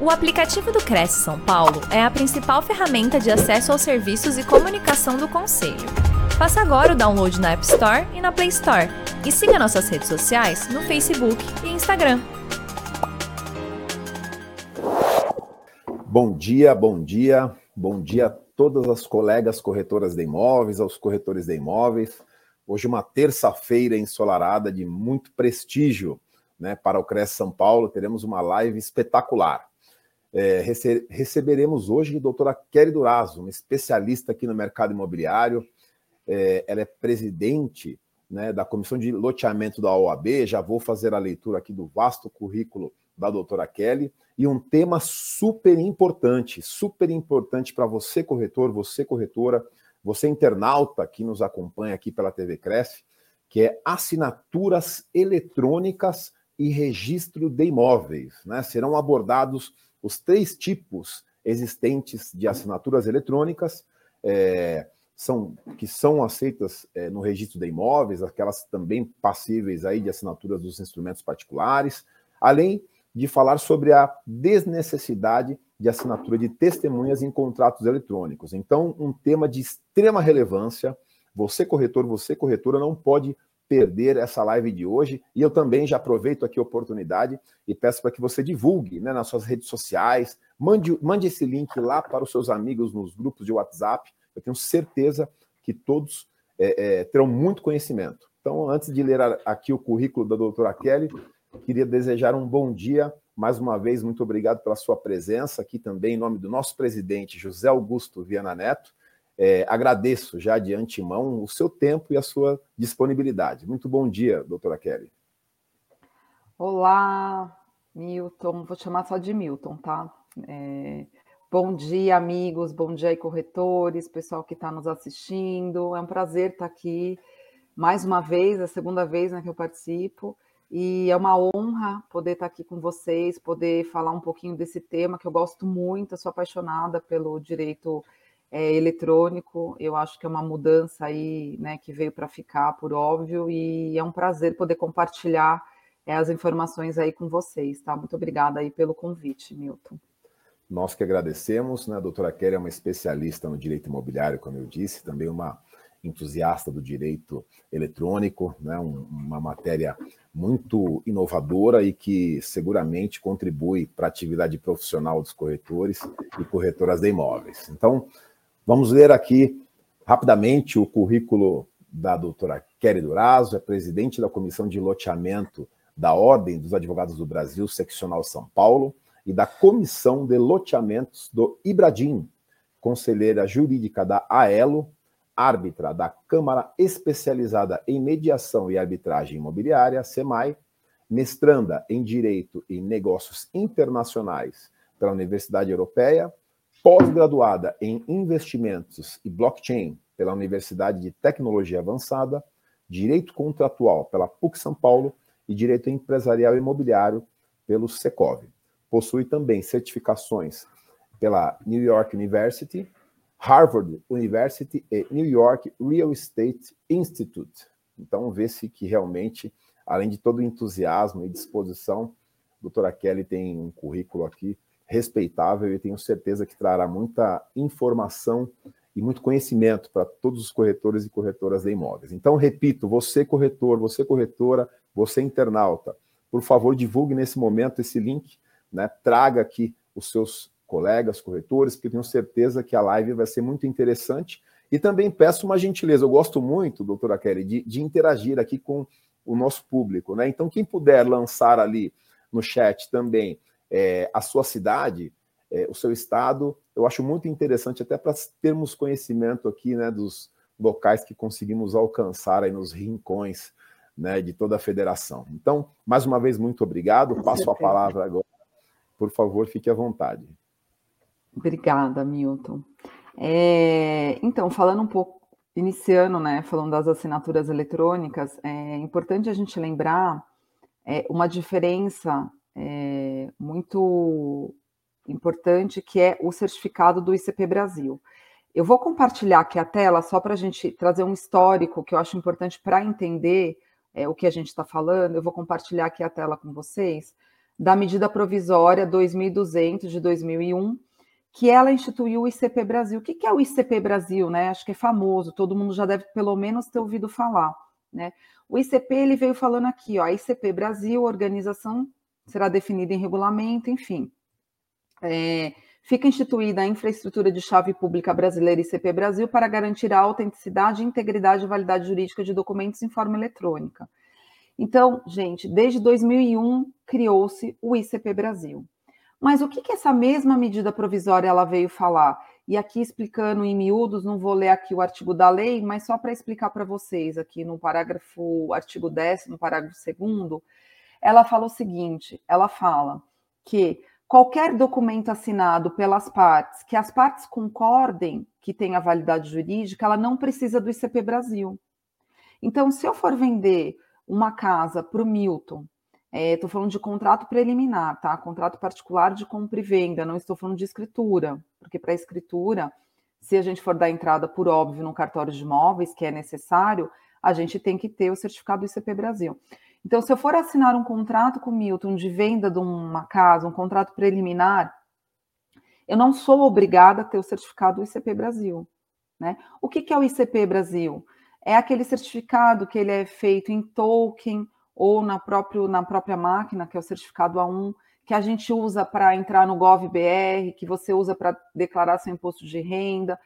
O aplicativo do Cresce São Paulo é a principal ferramenta de acesso aos serviços e comunicação do Conselho. Faça agora o download na App Store e na Play Store. E siga nossas redes sociais no Facebook e Instagram. Bom dia, bom dia, bom dia a todas as colegas corretoras de imóveis, aos corretores de imóveis. Hoje, uma terça-feira ensolarada de muito prestígio né, para o Cresce São Paulo. Teremos uma live espetacular. É, rece receberemos hoje a doutora Kelly Durazo, uma especialista aqui no mercado imobiliário. É, ela é presidente né, da comissão de loteamento da OAB. Já vou fazer a leitura aqui do vasto currículo da doutora Kelly. E um tema super importante, super importante para você, corretor, você, corretora, você, internauta que nos acompanha aqui pela TV Cresce, que é assinaturas eletrônicas e registro de imóveis. Né? Serão abordados os três tipos existentes de assinaturas eletrônicas, é, são, que são aceitas é, no registro de imóveis, aquelas também passíveis aí de assinaturas dos instrumentos particulares, além de falar sobre a desnecessidade de assinatura de testemunhas em contratos eletrônicos. Então, um tema de extrema relevância. Você, corretor, você, corretora, não pode perder essa live de hoje. E eu também já aproveito aqui a oportunidade e peço para que você divulgue né, nas suas redes sociais, mande, mande esse link lá para os seus amigos nos grupos de WhatsApp. Eu tenho certeza que todos é, é, terão muito conhecimento. Então, antes de ler aqui o currículo da doutora Kelly, queria desejar um bom dia. Mais uma vez, muito obrigado pela sua presença aqui também, em nome do nosso presidente José Augusto Viana Neto é, agradeço já de antemão o seu tempo e a sua disponibilidade. Muito bom dia, doutora Kelly. Olá, Milton. Vou chamar só de Milton, tá? É, bom dia, amigos. Bom dia aí, corretores, pessoal que está nos assistindo. É um prazer estar aqui mais uma vez, é a segunda vez né, que eu participo. E é uma honra poder estar aqui com vocês, poder falar um pouquinho desse tema que eu gosto muito, eu sou apaixonada pelo direito é, eletrônico. Eu acho que é uma mudança aí, né, que veio para ficar, por óbvio, e é um prazer poder compartilhar é, as informações aí com vocês, tá? Muito obrigada aí pelo convite, Milton. Nós que agradecemos, né? A doutora Kelly é uma especialista no direito imobiliário, como eu disse, também uma entusiasta do direito eletrônico, né? Um, uma matéria muito inovadora e que seguramente contribui para a atividade profissional dos corretores e corretoras de imóveis. Então, Vamos ler aqui rapidamente o currículo da doutora Kelly Durazo, é presidente da Comissão de Loteamento da Ordem dos Advogados do Brasil, Seccional São Paulo, e da Comissão de Loteamentos do Ibradim, conselheira jurídica da AELO, árbitra da Câmara Especializada em Mediação e Arbitragem Imobiliária, SEMAI, mestranda em Direito e Negócios Internacionais pela Universidade Europeia pós-graduada em investimentos e blockchain pela Universidade de Tecnologia Avançada, direito contratual pela PUC São Paulo e direito empresarial e imobiliário pelo Secov. Possui também certificações pela New York University, Harvard University e New York Real Estate Institute. Então, vê-se que realmente, além de todo o entusiasmo e disposição, a doutora Kelly tem um currículo aqui respeitável e tenho certeza que trará muita informação e muito conhecimento para todos os corretores e corretoras de imóveis. Então, repito, você corretor, você corretora, você internauta, por favor, divulgue nesse momento esse link, né? traga aqui os seus colegas corretores, porque tenho certeza que a live vai ser muito interessante. E também peço uma gentileza, eu gosto muito, doutora Kelly, de, de interagir aqui com o nosso público. Né? Então, quem puder lançar ali no chat também é, a sua cidade, é, o seu estado, eu acho muito interessante até para termos conhecimento aqui né, dos locais que conseguimos alcançar aí nos rincões né, de toda a federação. Então, mais uma vez, muito obrigado. Passo a palavra agora. Por favor, fique à vontade. Obrigada, Milton. É, então, falando um pouco, iniciando, né, falando das assinaturas eletrônicas, é importante a gente lembrar é, uma diferença é, muito importante, que é o certificado do ICP Brasil. Eu vou compartilhar aqui a tela só para a gente trazer um histórico que eu acho importante para entender é, o que a gente está falando. Eu vou compartilhar aqui a tela com vocês. da medida provisória 2200 de 2001, que ela instituiu o ICP Brasil. O que é o ICP Brasil, né? Acho que é famoso, todo mundo já deve pelo menos ter ouvido falar, né? O ICP ele veio falando aqui, ó, ICP Brasil, organização será definida em regulamento, enfim. É, fica instituída a infraestrutura de chave pública brasileira ICP Brasil para garantir a autenticidade, integridade e validade jurídica de documentos em forma eletrônica. Então, gente, desde 2001 criou-se o ICP Brasil. Mas o que, que essa mesma medida provisória ela veio falar? E aqui explicando em miúdos, não vou ler aqui o artigo da lei, mas só para explicar para vocês aqui no parágrafo, artigo 10, no parágrafo 2 ela fala o seguinte: ela fala que qualquer documento assinado pelas partes, que as partes concordem que tenha validade jurídica, ela não precisa do ICP Brasil. Então, se eu for vender uma casa para o Milton, estou é, falando de contrato preliminar, tá? Contrato particular de compra e venda, não estou falando de escritura, porque para escritura, se a gente for dar entrada por óbvio no cartório de imóveis, que é necessário, a gente tem que ter o certificado do ICP Brasil. Então, se eu for assinar um contrato com o Milton de venda de uma casa, um contrato preliminar, eu não sou obrigada a ter o certificado do ICP Brasil. Né? O que, que é o ICP Brasil? É aquele certificado que ele é feito em token ou na, próprio, na própria máquina, que é o certificado A1, que a gente usa para entrar no GovBR, que você usa para declarar seu imposto de renda.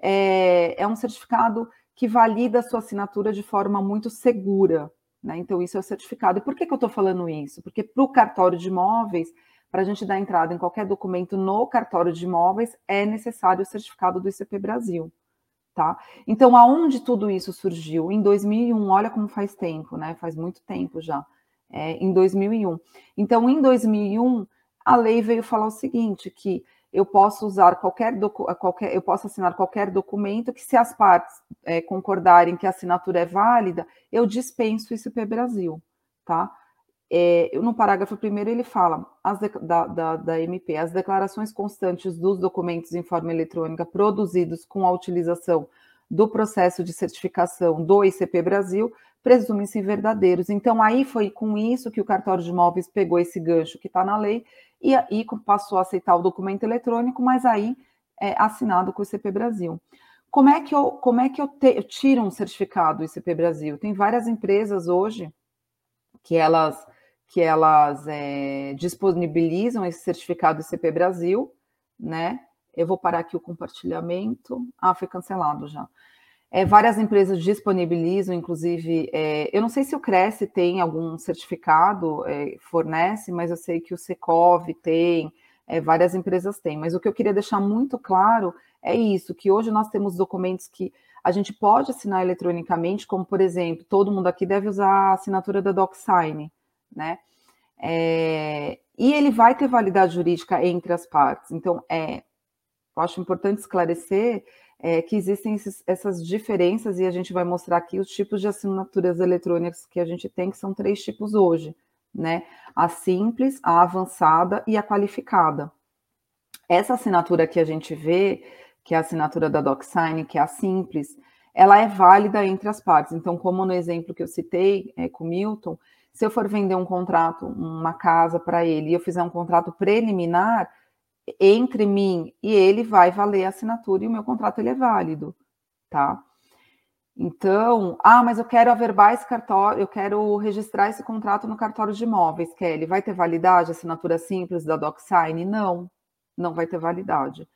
É, é um certificado que valida a sua assinatura de forma muito segura. Né? Então, isso é o certificado. E por que, que eu estou falando isso? Porque para o cartório de imóveis, para a gente dar entrada em qualquer documento no cartório de imóveis, é necessário o certificado do ICP Brasil. Tá? Então, aonde tudo isso surgiu? Em 2001, olha como faz tempo, né? Faz muito tempo já. É, em 2001. Então, em 2001, a lei veio falar o seguinte, que eu posso usar qualquer, qualquer eu posso assinar qualquer documento que, se as partes é, concordarem que a assinatura é válida, eu dispenso o ICP Brasil, tá? É, no parágrafo primeiro ele fala as da, da, da MP, as declarações constantes dos documentos em forma eletrônica produzidos com a utilização do processo de certificação do ICP Brasil presumem-se verdadeiros. Então, aí foi com isso que o cartório de imóveis pegou esse gancho que está na lei e aí passou a aceitar o documento eletrônico, mas aí é assinado com o ICP Brasil. Como é que eu, como é que eu, te, eu tiro um certificado do ICP Brasil? Tem várias empresas hoje que elas que elas é, disponibilizam esse certificado ICP Brasil, né? Eu vou parar aqui o compartilhamento. Ah, foi cancelado já. É, várias empresas disponibilizam, inclusive, é, eu não sei se o Cresce tem algum certificado, é, fornece, mas eu sei que o Secov tem, é, várias empresas têm. Mas o que eu queria deixar muito claro é isso, que hoje nós temos documentos que a gente pode assinar eletronicamente, como, por exemplo, todo mundo aqui deve usar a assinatura da DocSign, né? É, e ele vai ter validade jurídica entre as partes. Então, é, eu acho importante esclarecer é, que existem esses, essas diferenças e a gente vai mostrar aqui os tipos de assinaturas eletrônicas que a gente tem, que são três tipos hoje, né? A simples, a avançada e a qualificada. Essa assinatura que a gente vê, que é a assinatura da DocSign, que é a simples, ela é válida entre as partes. Então, como no exemplo que eu citei é, com o Milton, se eu for vender um contrato, uma casa para ele, e eu fizer um contrato preliminar, entre mim e ele vai valer a assinatura e o meu contrato ele é válido, tá? Então, ah, mas eu quero averbar esse cartório, eu quero registrar esse contrato no cartório de imóveis, Kelly, vai ter validade, assinatura simples da DocSign? Não, não vai ter validade.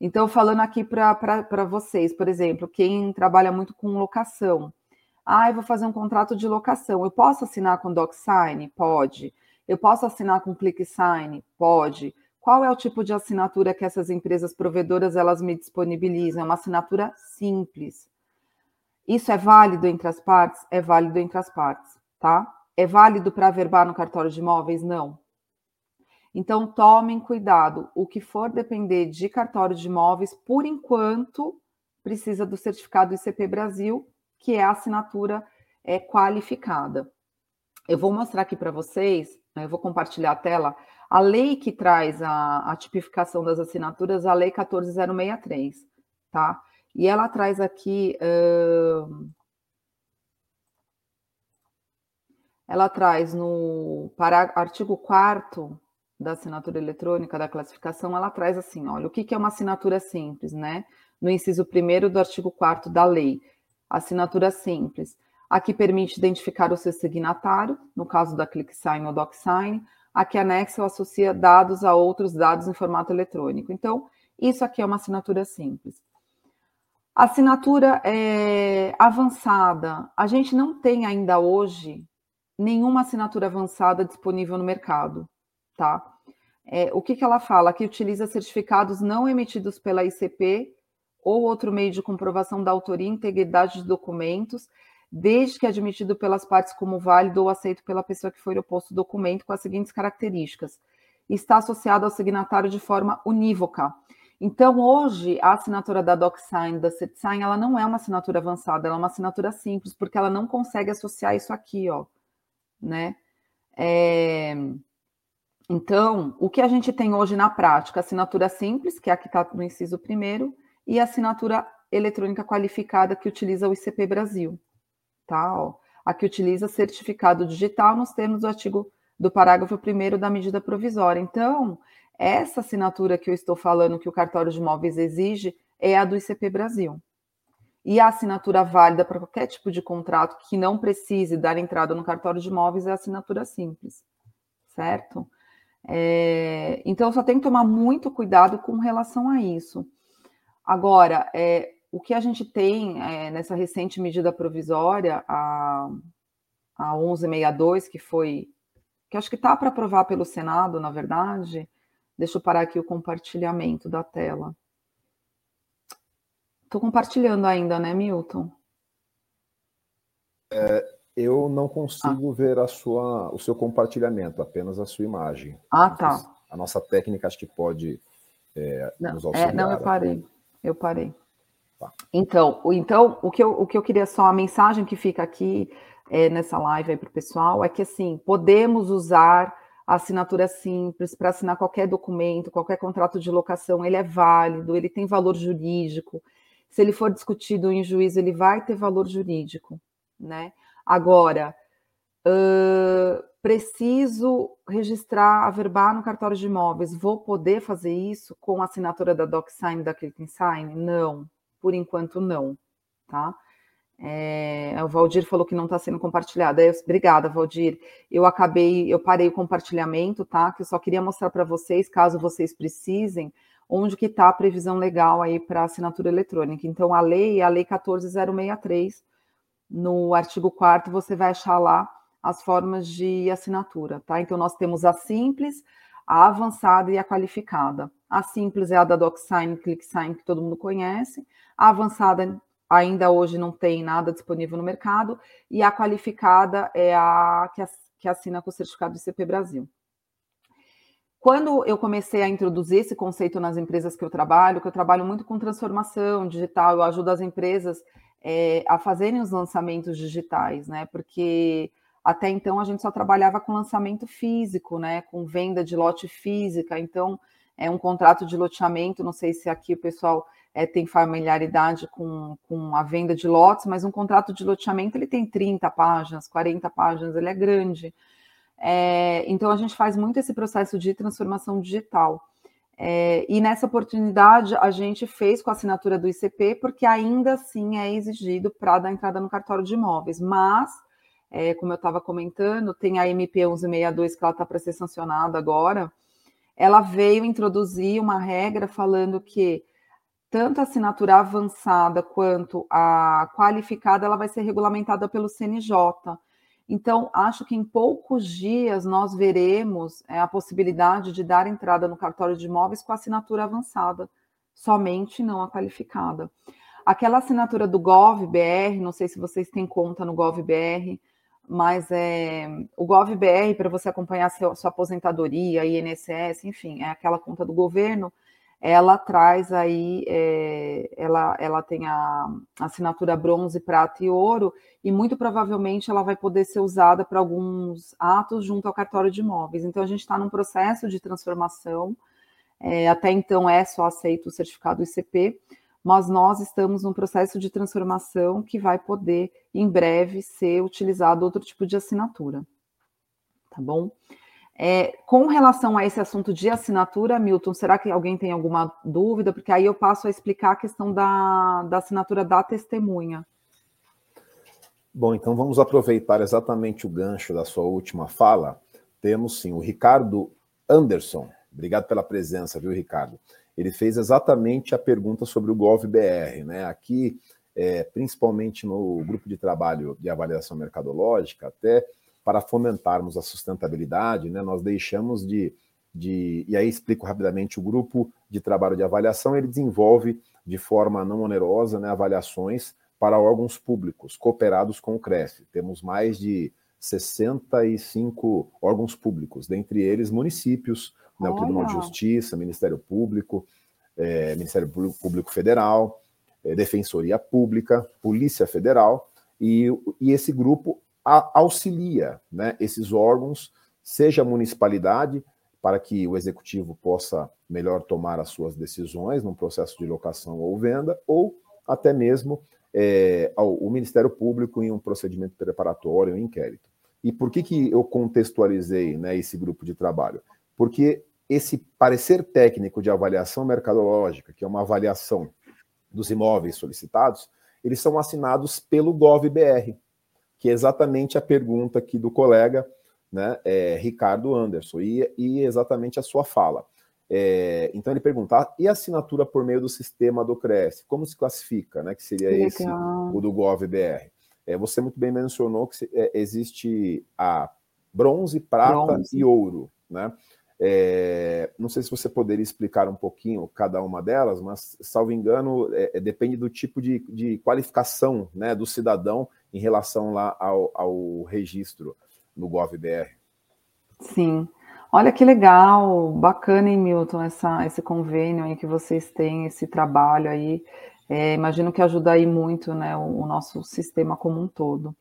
Então, falando aqui para vocês, por exemplo, quem trabalha muito com locação, ah, eu vou fazer um contrato de locação, eu posso assinar com DocSign? Pode. Eu posso assinar com ClickSign? Pode. Qual é o tipo de assinatura que essas empresas provedoras elas me disponibilizam? É uma assinatura simples. Isso é válido entre as partes? É válido entre as partes, tá? É válido para averbar no cartório de imóveis? Não. Então, tomem cuidado. O que for depender de cartório de imóveis, por enquanto, precisa do certificado ICP Brasil, que é a assinatura é, qualificada. Eu vou mostrar aqui para vocês, né, eu vou compartilhar a tela, a lei que traz a, a tipificação das assinaturas, a lei 14063, tá? E ela traz aqui. Uh, ela traz no artigo 4 da assinatura eletrônica da classificação, ela traz assim, olha, o que, que é uma assinatura simples, né? No inciso 1 do artigo 4 da lei, assinatura simples, a que permite identificar o seu signatário, no caso da ClickSign ou DocSign, a que anexa ou associa dados a outros dados em formato eletrônico. Então, isso aqui é uma assinatura simples. Assinatura é, avançada. A gente não tem ainda hoje nenhuma assinatura avançada disponível no mercado, tá? É, o que, que ela fala? Que utiliza certificados não emitidos pela ICP ou outro meio de comprovação da autoria e integridade de documentos, desde que admitido pelas partes como válido ou aceito pela pessoa que foi oposto o documento com as seguintes características. Está associado ao signatário de forma unívoca. Então, hoje, a assinatura da DocSign, da CertSign, ela não é uma assinatura avançada, ela é uma assinatura simples, porque ela não consegue associar isso aqui, ó né? É... Então, o que a gente tem hoje na prática? Assinatura simples, que é a que está no inciso primeiro, e assinatura eletrônica qualificada, que utiliza o ICP Brasil, Ó, a que utiliza certificado digital nos termos do artigo do parágrafo primeiro da medida provisória. Então, essa assinatura que eu estou falando que o cartório de imóveis exige é a do ICP Brasil e a assinatura válida para qualquer tipo de contrato que não precise dar entrada no cartório de imóveis é a assinatura simples, certo? É, então, só tem que tomar muito cuidado com relação a isso. Agora, é, o que a gente tem é, nessa recente medida provisória, a, a 1162, que foi, que acho que está para aprovar pelo Senado, na verdade, deixa eu parar aqui o compartilhamento da tela. Estou compartilhando ainda, né, Milton? É, eu não consigo ah. ver a sua, o seu compartilhamento, apenas a sua imagem. Ah, tá. A nossa técnica acho que pode é, não, nos auxiliar. É, não, eu parei. Eu parei. Então, então o, que eu, o que eu queria só, a mensagem que fica aqui é, nessa live para o pessoal é que assim, podemos usar a assinatura simples para assinar qualquer documento, qualquer contrato de locação, ele é válido, ele tem valor jurídico, se ele for discutido em juízo, ele vai ter valor jurídico, né? Agora, uh, preciso registrar, averbar no cartório de imóveis, vou poder fazer isso com a assinatura da DocSign, da ClickSign? Não, por enquanto não, tá? É, o Valdir falou que não está sendo compartilhado. É, obrigada, Valdir. Eu acabei, eu parei o compartilhamento, tá? Que eu só queria mostrar para vocês, caso vocês precisem, onde que está a previsão legal aí para assinatura eletrônica. Então, a lei é a Lei 14063, no artigo 4 você vai achar lá as formas de assinatura, tá? Então, nós temos a simples, a avançada e a qualificada. A simples é a da DocSign, ClickSign, que todo mundo conhece. A avançada ainda hoje não tem nada disponível no mercado. E a qualificada é a que, assina com o certificado do ICP Brasil. Quando eu comecei a introduzir esse conceito nas empresas que eu trabalho, que eu trabalho muito com transformação digital, eu ajudo as empresas é, a fazerem os lançamentos digitais, né? Porque até então a gente só trabalhava com lançamento físico, né? Com venda de lote física. Então, é um contrato de loteamento. Não sei se aqui o pessoal é, tem familiaridade com, com a venda de lotes, mas um contrato de loteamento ele tem 30 páginas, 40 páginas, ele é grande. É, então, a gente faz muito esse processo de transformação digital. É, e nessa oportunidade, a gente fez com a assinatura do ICP, porque ainda assim é exigido para dar entrada no cartório de imóveis. Mas, é, como eu estava comentando, tem a MP 1162 que ela está para ser sancionada agora. Ela veio introduzir uma regra falando que tanto a assinatura avançada quanto a qualificada ela vai ser regulamentada pelo CNJ. Então, acho que em poucos dias nós veremos é, a possibilidade de dar entrada no cartório de imóveis com assinatura avançada, somente não a qualificada. Aquela assinatura do GovBR, não sei se vocês têm conta no GovBR, mas é, o GovBR, para você acompanhar seu, sua aposentadoria, INSS, enfim, é aquela conta do governo, ela traz aí, é, ela, ela tem a assinatura bronze, prata e ouro, e muito provavelmente ela vai poder ser usada para alguns atos junto ao cartório de imóveis. Então, a gente está num processo de transformação, é, até então é só aceito o certificado ICP, mas nós estamos num processo de transformação que vai poder, em breve, ser utilizado outro tipo de assinatura, tá bom? É, com relação a esse assunto de assinatura, Milton, será que alguém tem alguma dúvida? Porque aí eu passo a explicar a questão da, da assinatura da testemunha. Bom, então vamos aproveitar exatamente o gancho da sua última fala. Temos sim o Ricardo Anderson. Obrigado pela presença, viu, Ricardo? Ele fez exatamente a pergunta sobre o GovBR, né? Aqui, é, principalmente no grupo de trabalho de avaliação mercadológica, até para fomentarmos a sustentabilidade, né, nós deixamos de, de. E aí explico rapidamente: o grupo de trabalho de avaliação ele desenvolve de forma não onerosa né, avaliações para órgãos públicos cooperados com o CREF. Temos mais de 65 órgãos públicos, dentre eles municípios, né, o Tribunal de Justiça, Ministério Público, é, Ministério Público Federal, é, Defensoria Pública, Polícia Federal, e, e esse grupo a, auxilia né, esses órgãos, seja a municipalidade, para que o executivo possa melhor tomar as suas decisões no processo de locação ou venda, ou até mesmo é, ao, o Ministério Público em um procedimento preparatório, um inquérito. E por que, que eu contextualizei né, esse grupo de trabalho? Porque esse parecer técnico de avaliação mercadológica, que é uma avaliação dos imóveis solicitados, eles são assinados pelo GovBR, que é exatamente a pergunta aqui do colega né, é, Ricardo Anderson, e, e exatamente a sua fala. É, então ele pergunta, ah, e a assinatura por meio do sistema do CRES, como se classifica, né? Que seria que esse, o do GovBR. É, você muito bem mencionou que é, existe a bronze, prata bronze. e ouro, né? É, não sei se você poderia explicar um pouquinho cada uma delas, mas, salvo engano, é, é, depende do tipo de, de, qualificação né, do cidadão em relação lá ao, ao registro no GovBR. Sim. Olha que legal, bacana, hein, Milton, essa, esse convênio aí que vocês têm, esse trabalho aí. É, imagino que ajuda aí muito né, o, o nosso sistema como um todo.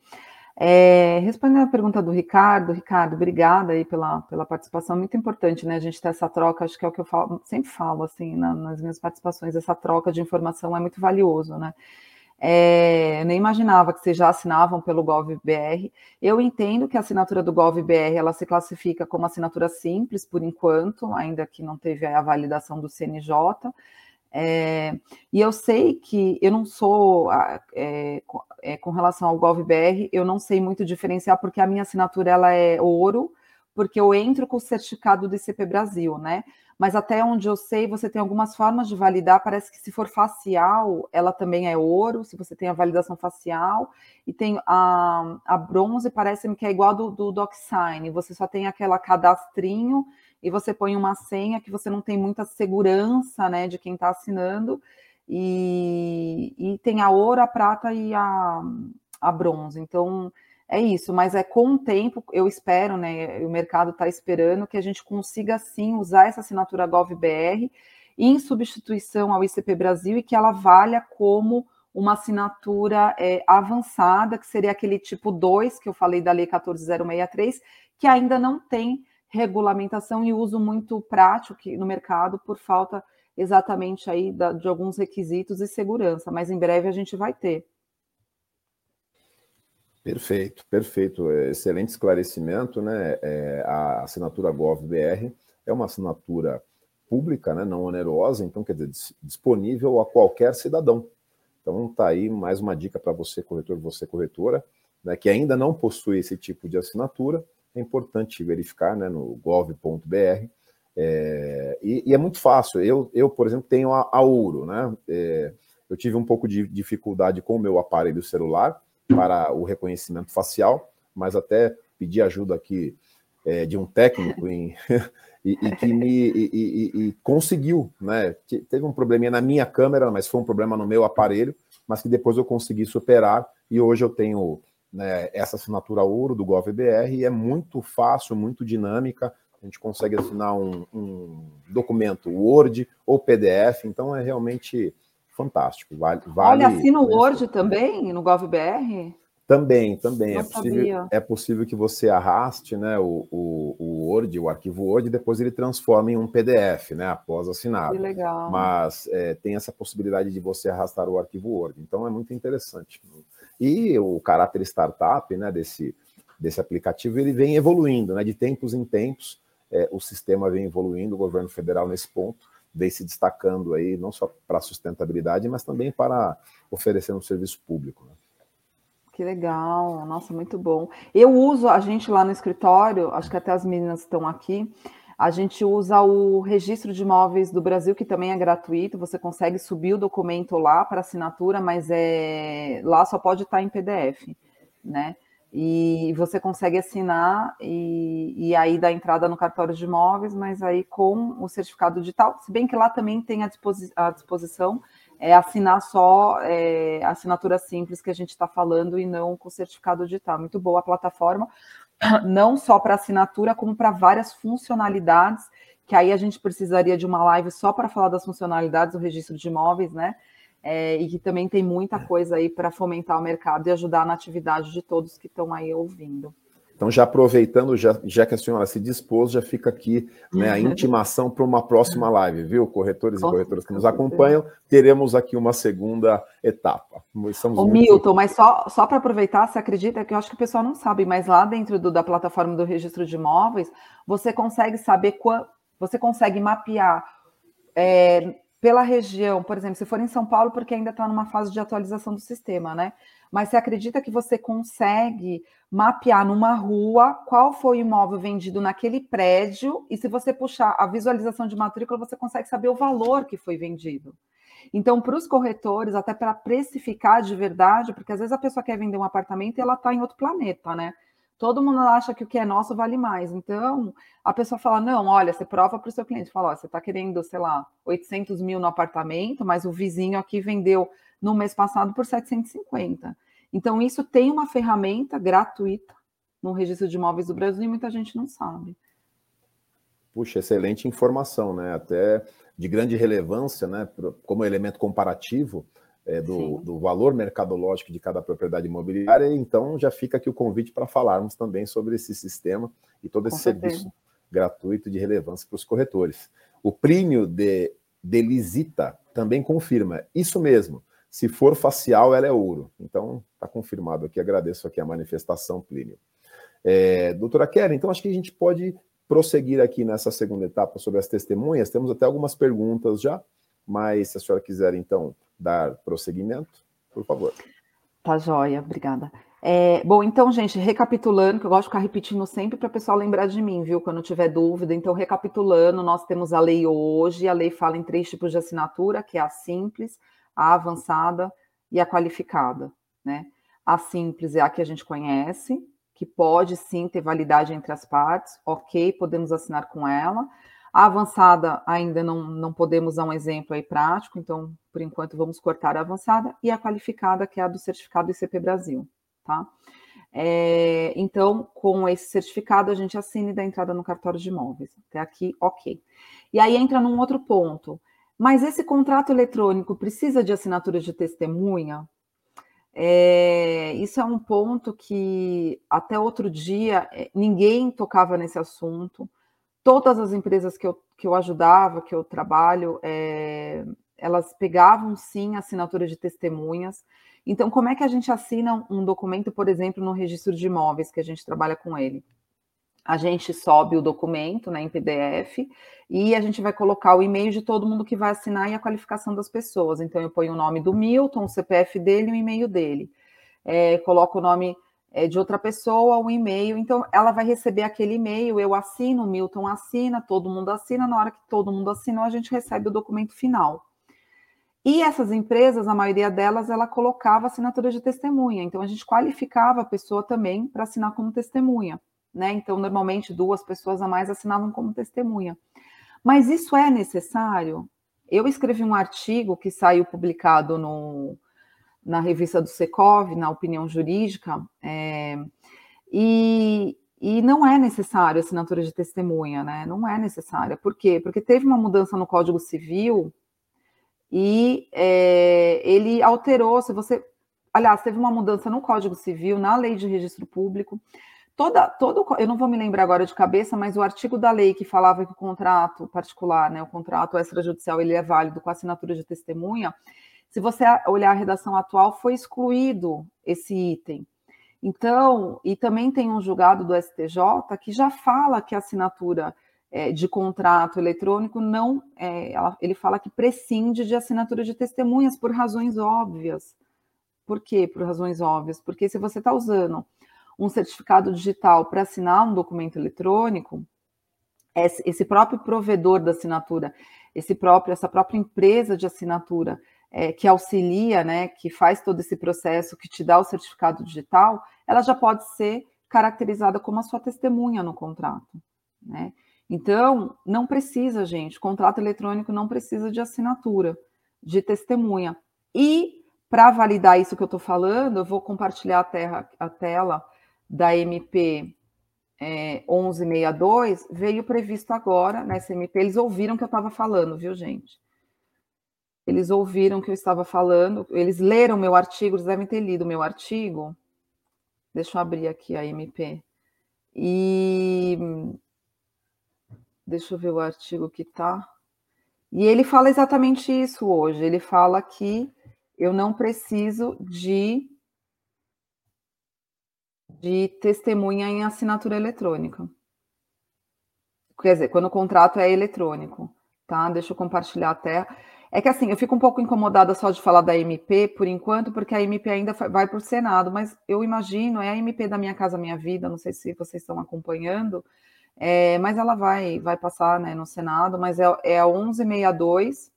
É, respondendo à pergunta do Ricardo, Ricardo, obrigada aí pela, pela participação, muito importante, né, a gente ter essa troca, acho que é o que eu falo, sempre falo, assim, na, nas minhas participações, essa troca de informação é muito valioso, né, é, eu nem imaginava que vocês já assinavam pelo GovBR. Eu entendo que a assinatura do GovBR ela se classifica como assinatura simples por enquanto, ainda que não teve a validação do CNJ. É, e eu sei que eu não sou, é, é, com relação ao GovBR, eu não sei muito diferenciar, porque a minha assinatura ela é ouro, porque eu entro com o certificado do ICP Brasil, né? mas até onde eu sei, você tem algumas formas de validar. Parece que se for facial, ela também é ouro, se você tem a validação facial, e tem a, a bronze, parece-me que é igual do, do DocSign, você só tem aquela cadastrinho e você põe uma senha que você não tem muita segurança né, de quem está assinando. E, e tem a ouro, a prata e a, a bronze. Então, é isso, mas é com o tempo, eu espero, né? O mercado está esperando que a gente consiga sim usar essa assinatura GovBR em substituição ao ICP Brasil e que ela valha como uma assinatura é, avançada, que seria aquele tipo 2 que eu falei da Lei 14063, que ainda não tem regulamentação e uso muito prático no mercado por falta exatamente aí de alguns requisitos e segurança, mas em breve a gente vai ter. Perfeito, perfeito. É, excelente esclarecimento, né? É, a assinatura GovBR é uma assinatura pública, né? não onerosa, então quer dizer, disponível a qualquer cidadão. Então tá aí mais uma dica para você, corretor, você corretora, né? que ainda não possui esse tipo de assinatura, é importante verificar né? no gov.br. É, e, e, é muito fácil. Eu, eu por exemplo, tenho a, a Ouro, né? É, eu tive um pouco de dificuldade com o meu aparelho celular, para o reconhecimento facial, mas até pedi ajuda aqui é, de um técnico em, e, e, que me e, e, conseguiu, né? Teve um probleminha na minha câmera, mas foi um problema no meu aparelho, mas que depois eu consegui superar e hoje eu tenho né, essa assinatura ouro do GovBR e é muito fácil, muito dinâmica. A gente consegue assinar um, um documento Word ou PDF, então é realmente fantástico. Vale, vale Olha, assina o Word também no GovBR? Também, também. é possível, é possível que você arraste né, o, o, o, Word, o arquivo Word, e depois ele transforme em um PDF, né, após assinado. Que legal. Mas é, tem essa possibilidade de você arrastar o arquivo Word. Então é muito interessante. E o caráter startup né, desse, desse aplicativo, ele vem evoluindo, né? De tempos em tempos, é, o sistema vem evoluindo, o governo federal nesse ponto vem se destacando aí, não só para a sustentabilidade, mas também para oferecer um serviço público. Né? Que legal, nossa, muito bom. Eu uso, a gente lá no escritório, acho que até as meninas estão aqui, a gente usa o registro de imóveis do Brasil, que também é gratuito, você consegue subir o documento lá para assinatura, mas é lá só pode estar em PDF, né? E você consegue assinar e, e aí dá entrada no cartório de imóveis, mas aí com o certificado digital, se bem que lá também tem à disposi disposição é assinar só é, assinatura simples que a gente está falando e não com certificado digital. Muito boa a plataforma, não só para assinatura, como para várias funcionalidades, que aí a gente precisaria de uma live só para falar das funcionalidades do registro de imóveis, né? é, e que também tem muita coisa aí para fomentar o mercado e ajudar na atividade de todos que estão aí ouvindo. Então, já aproveitando, já, já que a senhora se dispôs, já fica aqui né, a intimação para uma próxima live, viu? Corretores e corretoras que nos acompanham, teremos aqui uma segunda etapa. Estamos Ô, muito... Milton, mas só, só para aproveitar, você acredita que eu acho que o pessoal não sabe, mas lá dentro do, da plataforma do registro de imóveis, você consegue saber qual, você consegue mapear é, pela região, por exemplo, se for em São Paulo, porque ainda está numa fase de atualização do sistema, né? Mas você acredita que você consegue mapear numa rua qual foi o imóvel vendido naquele prédio, e se você puxar a visualização de matrícula, você consegue saber o valor que foi vendido. Então, para os corretores, até para precificar de verdade, porque às vezes a pessoa quer vender um apartamento e ela está em outro planeta, né? todo mundo acha que o que é nosso vale mais. Então, a pessoa fala: não, olha, você prova para o seu cliente. Fala: ó, você está querendo, sei lá, 800 mil no apartamento, mas o vizinho aqui vendeu no mês passado por 750. Então, isso tem uma ferramenta gratuita no registro de imóveis do Brasil e muita gente não sabe. Puxa, excelente informação, né? Até de grande relevância, né? Como elemento comparativo é, do, do, valor mercadológico de cada propriedade imobiliária, então já fica aqui o convite para falarmos também sobre esse sistema e todo esse serviço gratuito de relevância para os corretores. O Prínio de, de Lisita também confirma, isso mesmo, se for facial, ela é ouro. Então, está confirmado aqui, agradeço aqui a manifestação, Plínio. É, doutora Kelly, então acho que a gente pode prosseguir aqui nessa segunda etapa sobre as testemunhas, temos até algumas perguntas já, mas se a senhora quiser, então, dar prosseguimento, por favor. Tá joia, obrigada. É, bom, então, gente, recapitulando, que eu gosto de ficar repetindo sempre para o pessoal lembrar de mim, viu? Quando tiver dúvida. Então, recapitulando, nós temos a lei hoje, a lei fala em três tipos de assinatura, que é a simples, a avançada e a qualificada, né? A simples é a que a gente conhece, que pode sim ter validade entre as partes, ok, podemos assinar com ela. A avançada ainda não, não podemos dar um exemplo aí prático, então, por enquanto, vamos cortar a avançada, e a qualificada, que é a do certificado ICP Brasil, tá? É, então, com esse certificado, a gente assina e dá entrada no cartório de imóveis. Até aqui, ok. E aí entra num outro ponto. Mas esse contrato eletrônico precisa de assinatura de testemunha? É, isso é um ponto que até outro dia é, ninguém tocava nesse assunto todas as empresas que eu, que eu ajudava, que eu trabalho, é, elas pegavam sim assinatura de testemunhas. Então, como é que a gente assina um documento, por exemplo, no registro de imóveis, que a gente trabalha com ele? A gente sobe o documento né, em PDF e a gente vai colocar o e-mail de todo mundo que vai assinar e a qualificação das pessoas. Então, eu ponho o nome do Milton, o CPF dele e o e-mail dele. É, coloco o nome é, de outra pessoa um e-mail. Então, ela vai receber aquele e-mail, eu assino, o Milton assina, todo mundo assina. Na hora que todo mundo assinou, a gente recebe o documento final. E essas empresas, a maioria delas, ela colocava assinatura de testemunha. Então, a gente qualificava a pessoa também para assinar como testemunha. Né? Então, normalmente, duas pessoas a mais assinavam como testemunha. Mas isso é necessário? Eu escrevi um artigo que saiu publicado no, na revista do Secov, na opinião jurídica, é, e, e não é necessário assinatura de testemunha, né? Não é necessária. Por quê? Porque teve uma mudança no Código Civil e é, ele alterou. Se você. Aliás, teve uma mudança no Código Civil, na lei de registro público. Toda, todo, eu não vou me lembrar agora de cabeça, mas o artigo da lei que falava que o contrato particular, né, o contrato extrajudicial, ele é válido com assinatura de testemunha, se você olhar a redação atual, foi excluído esse item. Então, e também tem um julgado do STJ que já fala que a assinatura é, de contrato eletrônico não, é, ela, ele fala que prescinde de assinatura de testemunhas por razões óbvias. Por quê? Por razões óbvias. Porque se você está usando um certificado digital para assinar um documento eletrônico, esse próprio provedor da assinatura, esse próprio, essa própria empresa de assinatura é, que auxilia, né, que faz todo esse processo, que te dá o certificado digital, ela já pode ser caracterizada como a sua testemunha no contrato, né? Então, não precisa, gente, contrato eletrônico não precisa de assinatura, de testemunha. E para validar isso que eu estou falando, eu vou compartilhar a, terra, a tela da MP é, 1162, veio previsto agora nessa MP. Eles ouviram que eu estava falando, viu, gente? Eles ouviram que eu estava falando, eles leram meu artigo, eles devem ter lido meu artigo. Deixa eu abrir aqui a MP. E deixa eu ver o artigo que tá. E ele fala exatamente isso hoje. Ele fala que eu não preciso de de testemunha em assinatura eletrônica. Quer dizer, quando o contrato é eletrônico, tá? Deixa eu compartilhar a tela. É que assim, eu fico um pouco incomodada só de falar da MP por enquanto, porque a MP ainda vai para o Senado, mas eu imagino, é a MP da Minha Casa Minha Vida, não sei se vocês estão acompanhando, é, mas ela vai, vai passar né, no Senado, mas é, é a 1162,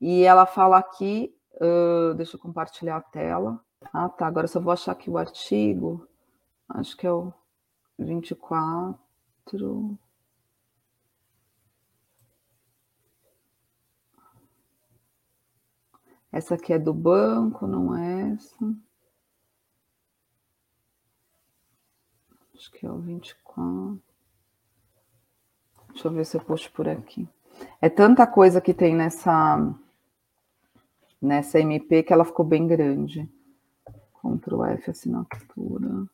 e ela fala aqui, uh, deixa eu compartilhar a tela. Ah, tá, agora só vou achar aqui o artigo, acho que é o 24. Essa aqui é do banco, não é essa. Acho que é o 24. Deixa eu ver se eu puxo por aqui. É tanta coisa que tem nessa nessa MP que ela ficou bem grande. Ctrl F assinatura.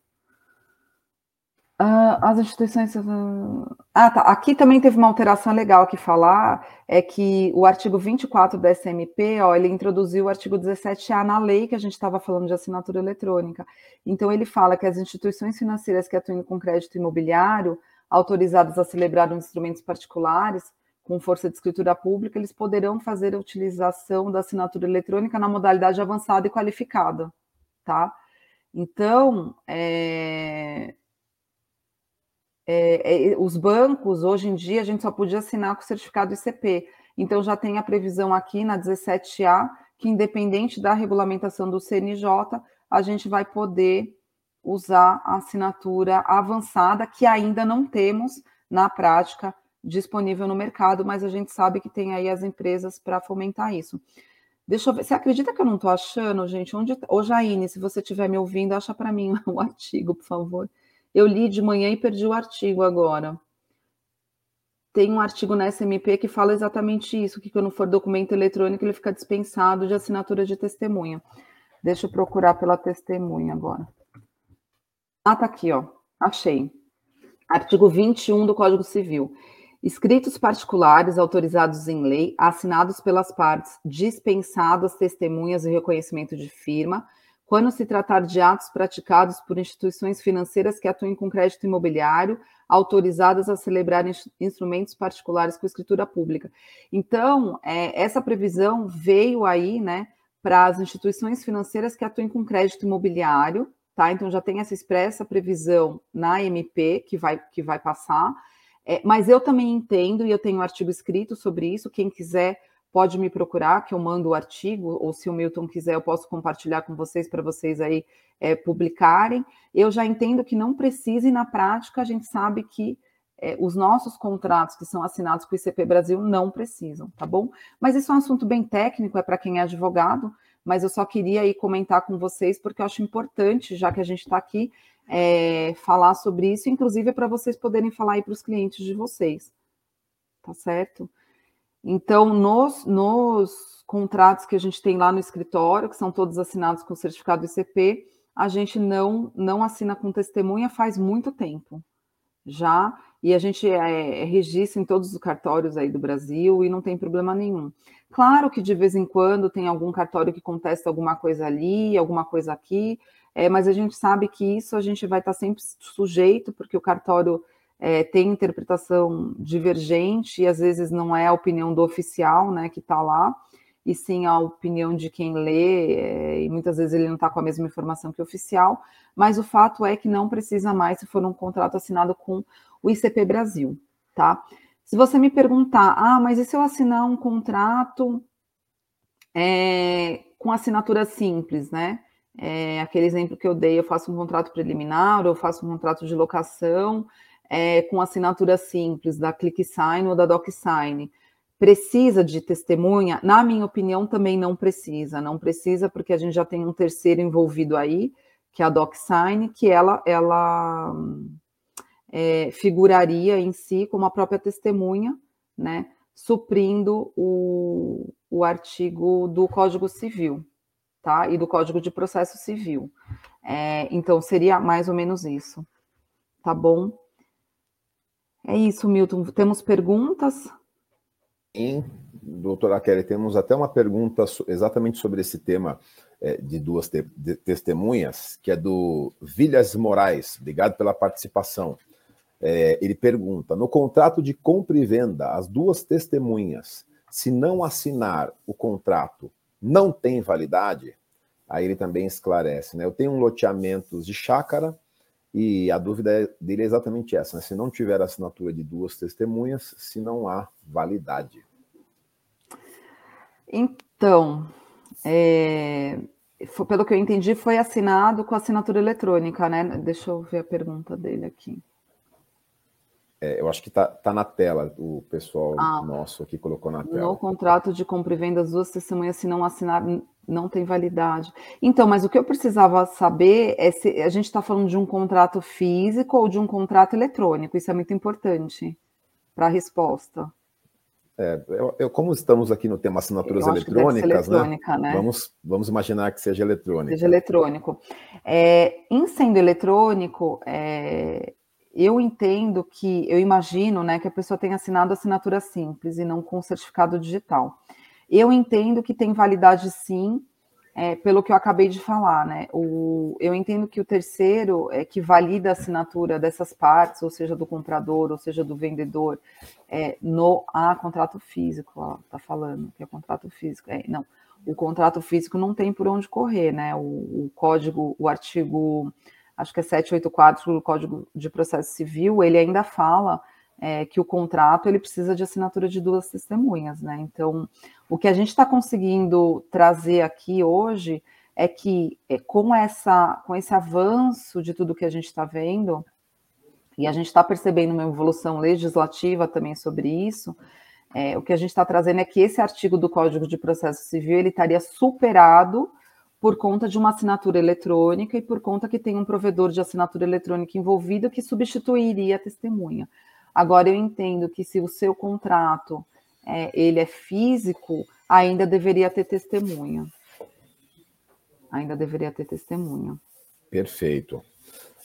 Uh, as instituições. Ah, tá. Aqui também teve uma alteração legal que falar, é que o artigo 24 da SMP, ó, ele introduziu o artigo 17A na lei que a gente estava falando de assinatura eletrônica. Então, ele fala que as instituições financeiras que atuam com crédito imobiliário, autorizadas a celebrar instrumentos particulares, com força de escritura pública, eles poderão fazer a utilização da assinatura eletrônica na modalidade avançada e qualificada, tá? Então, é, é, é, os bancos, hoje em dia, a gente só podia assinar com certificado ICP. Então, já tem a previsão aqui na 17A que, independente da regulamentação do CNJ, a gente vai poder usar a assinatura avançada, que ainda não temos na prática disponível no mercado, mas a gente sabe que tem aí as empresas para fomentar isso. Deixa eu ver, você acredita que eu não estou achando, gente? Onde, ô Jaine, se você estiver me ouvindo, acha para mim o artigo, por favor. Eu li de manhã e perdi o artigo agora. Tem um artigo na SMP que fala exatamente isso, que quando for documento eletrônico ele fica dispensado de assinatura de testemunha. Deixa eu procurar pela testemunha agora. Ah, tá aqui, ó. Achei. Artigo 21 do Código Civil. Escritos particulares autorizados em lei, assinados pelas partes, dispensadas testemunhas e reconhecimento de firma, quando se tratar de atos praticados por instituições financeiras que atuem com crédito imobiliário, autorizadas a celebrar instrumentos particulares com escritura pública. Então, é, essa previsão veio aí, né, para as instituições financeiras que atuem com crédito imobiliário, tá? Então já tem essa expressa previsão na MP que vai, que vai passar. É, mas eu também entendo, e eu tenho um artigo escrito sobre isso, quem quiser pode me procurar, que eu mando o artigo, ou se o Milton quiser, eu posso compartilhar com vocês para vocês aí é, publicarem. Eu já entendo que não precisa, e na prática a gente sabe que é, os nossos contratos que são assinados com o ICP Brasil não precisam, tá bom? Mas isso é um assunto bem técnico, é para quem é advogado, mas eu só queria aí comentar com vocês, porque eu acho importante, já que a gente está aqui, é, falar sobre isso, inclusive para vocês poderem falar aí para os clientes de vocês, tá certo? Então, nos, nos contratos que a gente tem lá no escritório, que são todos assinados com certificado ICP, a gente não, não assina com testemunha faz muito tempo já, e a gente é, é, registra em todos os cartórios aí do Brasil e não tem problema nenhum. Claro que de vez em quando tem algum cartório que contesta alguma coisa ali, alguma coisa aqui, é, mas a gente sabe que isso a gente vai estar sempre sujeito, porque o cartório é, tem interpretação divergente e às vezes não é a opinião do oficial né, que está lá, e sim a opinião de quem lê, é, e muitas vezes ele não está com a mesma informação que o oficial, mas o fato é que não precisa mais se for um contrato assinado com o ICP Brasil, tá? Se você me perguntar, ah, mas e se eu assinar um contrato é, com assinatura simples, né? É, aquele exemplo que eu dei, eu faço um contrato preliminar, eu faço um contrato de locação é, com assinatura simples, da ClickSign ou da DocSign. Precisa de testemunha? Na minha opinião, também não precisa. Não precisa, porque a gente já tem um terceiro envolvido aí, que é a DocSign, que ela, ela é, figuraria em si como a própria testemunha, né? Suprindo o, o artigo do Código Civil tá? E do Código de Processo Civil. É, então, seria mais ou menos isso, tá bom? É isso, Milton. Temos perguntas? Sim, doutora Kelly, temos até uma pergunta exatamente sobre esse tema é, de duas te de testemunhas, que é do Vilhas Moraes. Obrigado pela participação. É, ele pergunta: no contrato de compra e venda, as duas testemunhas, se não assinar o contrato, não tem validade, aí ele também esclarece. Né? Eu tenho um loteamento de chácara e a dúvida dele é exatamente essa: né? se não tiver assinatura de duas testemunhas, se não há validade. Então, é, pelo que eu entendi, foi assinado com assinatura eletrônica, né? Deixa eu ver a pergunta dele aqui. É, eu acho que está tá na tela, o pessoal ah, nosso aqui colocou na tela. No contrato de compra e venda, as duas testemunhas, se não assinar, não tem validade. Então, mas o que eu precisava saber é se a gente está falando de um contrato físico ou de um contrato eletrônico. Isso é muito importante para a resposta. É, eu, eu, como estamos aqui no tema assinaturas eletrônicas, né? né? Vamos, vamos imaginar que seja eletrônico. Seja eletrônico. É, em sendo eletrônico, é, eu entendo que, eu imagino, né, que a pessoa tenha assinado assinatura simples e não com certificado digital. Eu entendo que tem validade sim, é, pelo que eu acabei de falar, né? O, eu entendo que o terceiro é que valida a assinatura dessas partes, ou seja, do comprador, ou seja, do vendedor, é, no ah, contrato físico, ó, tá falando que é contrato físico. É, não, o contrato físico não tem por onde correr, né? O, o código, o artigo acho que é 784 do Código de Processo Civil, ele ainda fala é, que o contrato ele precisa de assinatura de duas testemunhas, né? Então, o que a gente está conseguindo trazer aqui hoje é que é, com essa com esse avanço de tudo que a gente está vendo e a gente está percebendo uma evolução legislativa também sobre isso, é, o que a gente está trazendo é que esse artigo do Código de Processo Civil ele estaria superado por conta de uma assinatura eletrônica e por conta que tem um provedor de assinatura eletrônica envolvido que substituiria a testemunha. Agora eu entendo que se o seu contrato é, ele é físico, ainda deveria ter testemunha. Ainda deveria ter testemunha. Perfeito.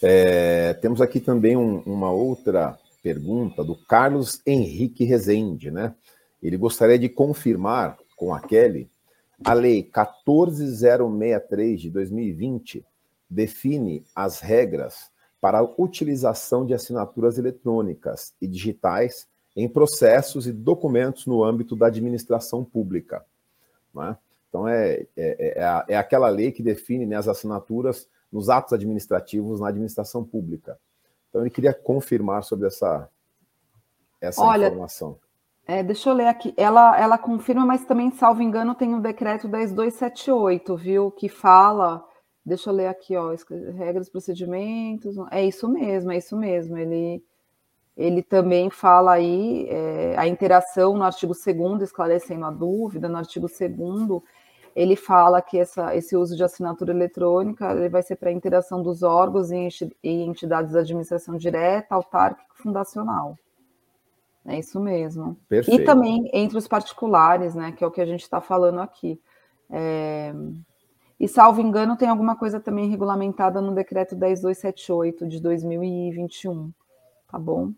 É, temos aqui também um, uma outra pergunta do Carlos Henrique Rezende, né? Ele gostaria de confirmar com a Kelly a Lei 14063 de 2020 define as regras para a utilização de assinaturas eletrônicas e digitais em processos e documentos no âmbito da administração pública. Né? Então, é, é, é, é, aquela lei que define né, as assinaturas nos atos administrativos na administração pública. Então, ele queria confirmar sobre essa, essa Olha, informação. É, deixa eu ler aqui. Ela, ela confirma, mas também, salvo engano, tem o um decreto 10278, viu? Que fala. Deixa eu ler aqui, ó. Regras, procedimentos. É isso mesmo, é isso mesmo. Ele, ele também fala aí é, a interação no artigo 2, esclarecendo a dúvida, no artigo 2, ele fala que essa, esse uso de assinatura eletrônica ele vai ser para a interação dos órgãos e entidades da administração direta, autárquica e fundacional. É isso mesmo. Perfeito. E também entre os particulares, né? Que é o que a gente está falando aqui. É... E, salvo engano, tem alguma coisa também regulamentada no decreto 10278 de 2021. Tá bom?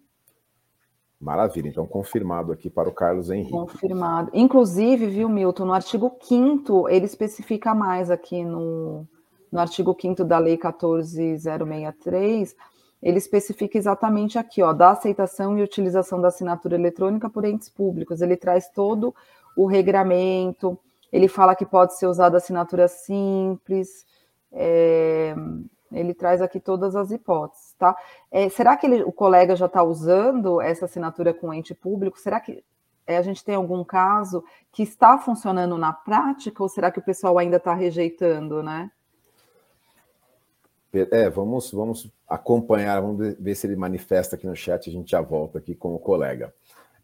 Maravilha, então confirmado aqui para o Carlos Henrique. Confirmado. Inclusive, viu, Milton, no artigo 5 ele especifica mais aqui no, no artigo 5 da Lei 14063, ele especifica exatamente aqui, ó, da aceitação e utilização da assinatura eletrônica por entes públicos. Ele traz todo o regramento, ele fala que pode ser usada assinatura simples, é, ele traz aqui todas as hipóteses, tá? É, será que ele, o colega já está usando essa assinatura com ente público? Será que é, a gente tem algum caso que está funcionando na prática ou será que o pessoal ainda está rejeitando, né? É, vamos, vamos acompanhar, vamos ver se ele manifesta aqui no chat, a gente já volta aqui com o colega.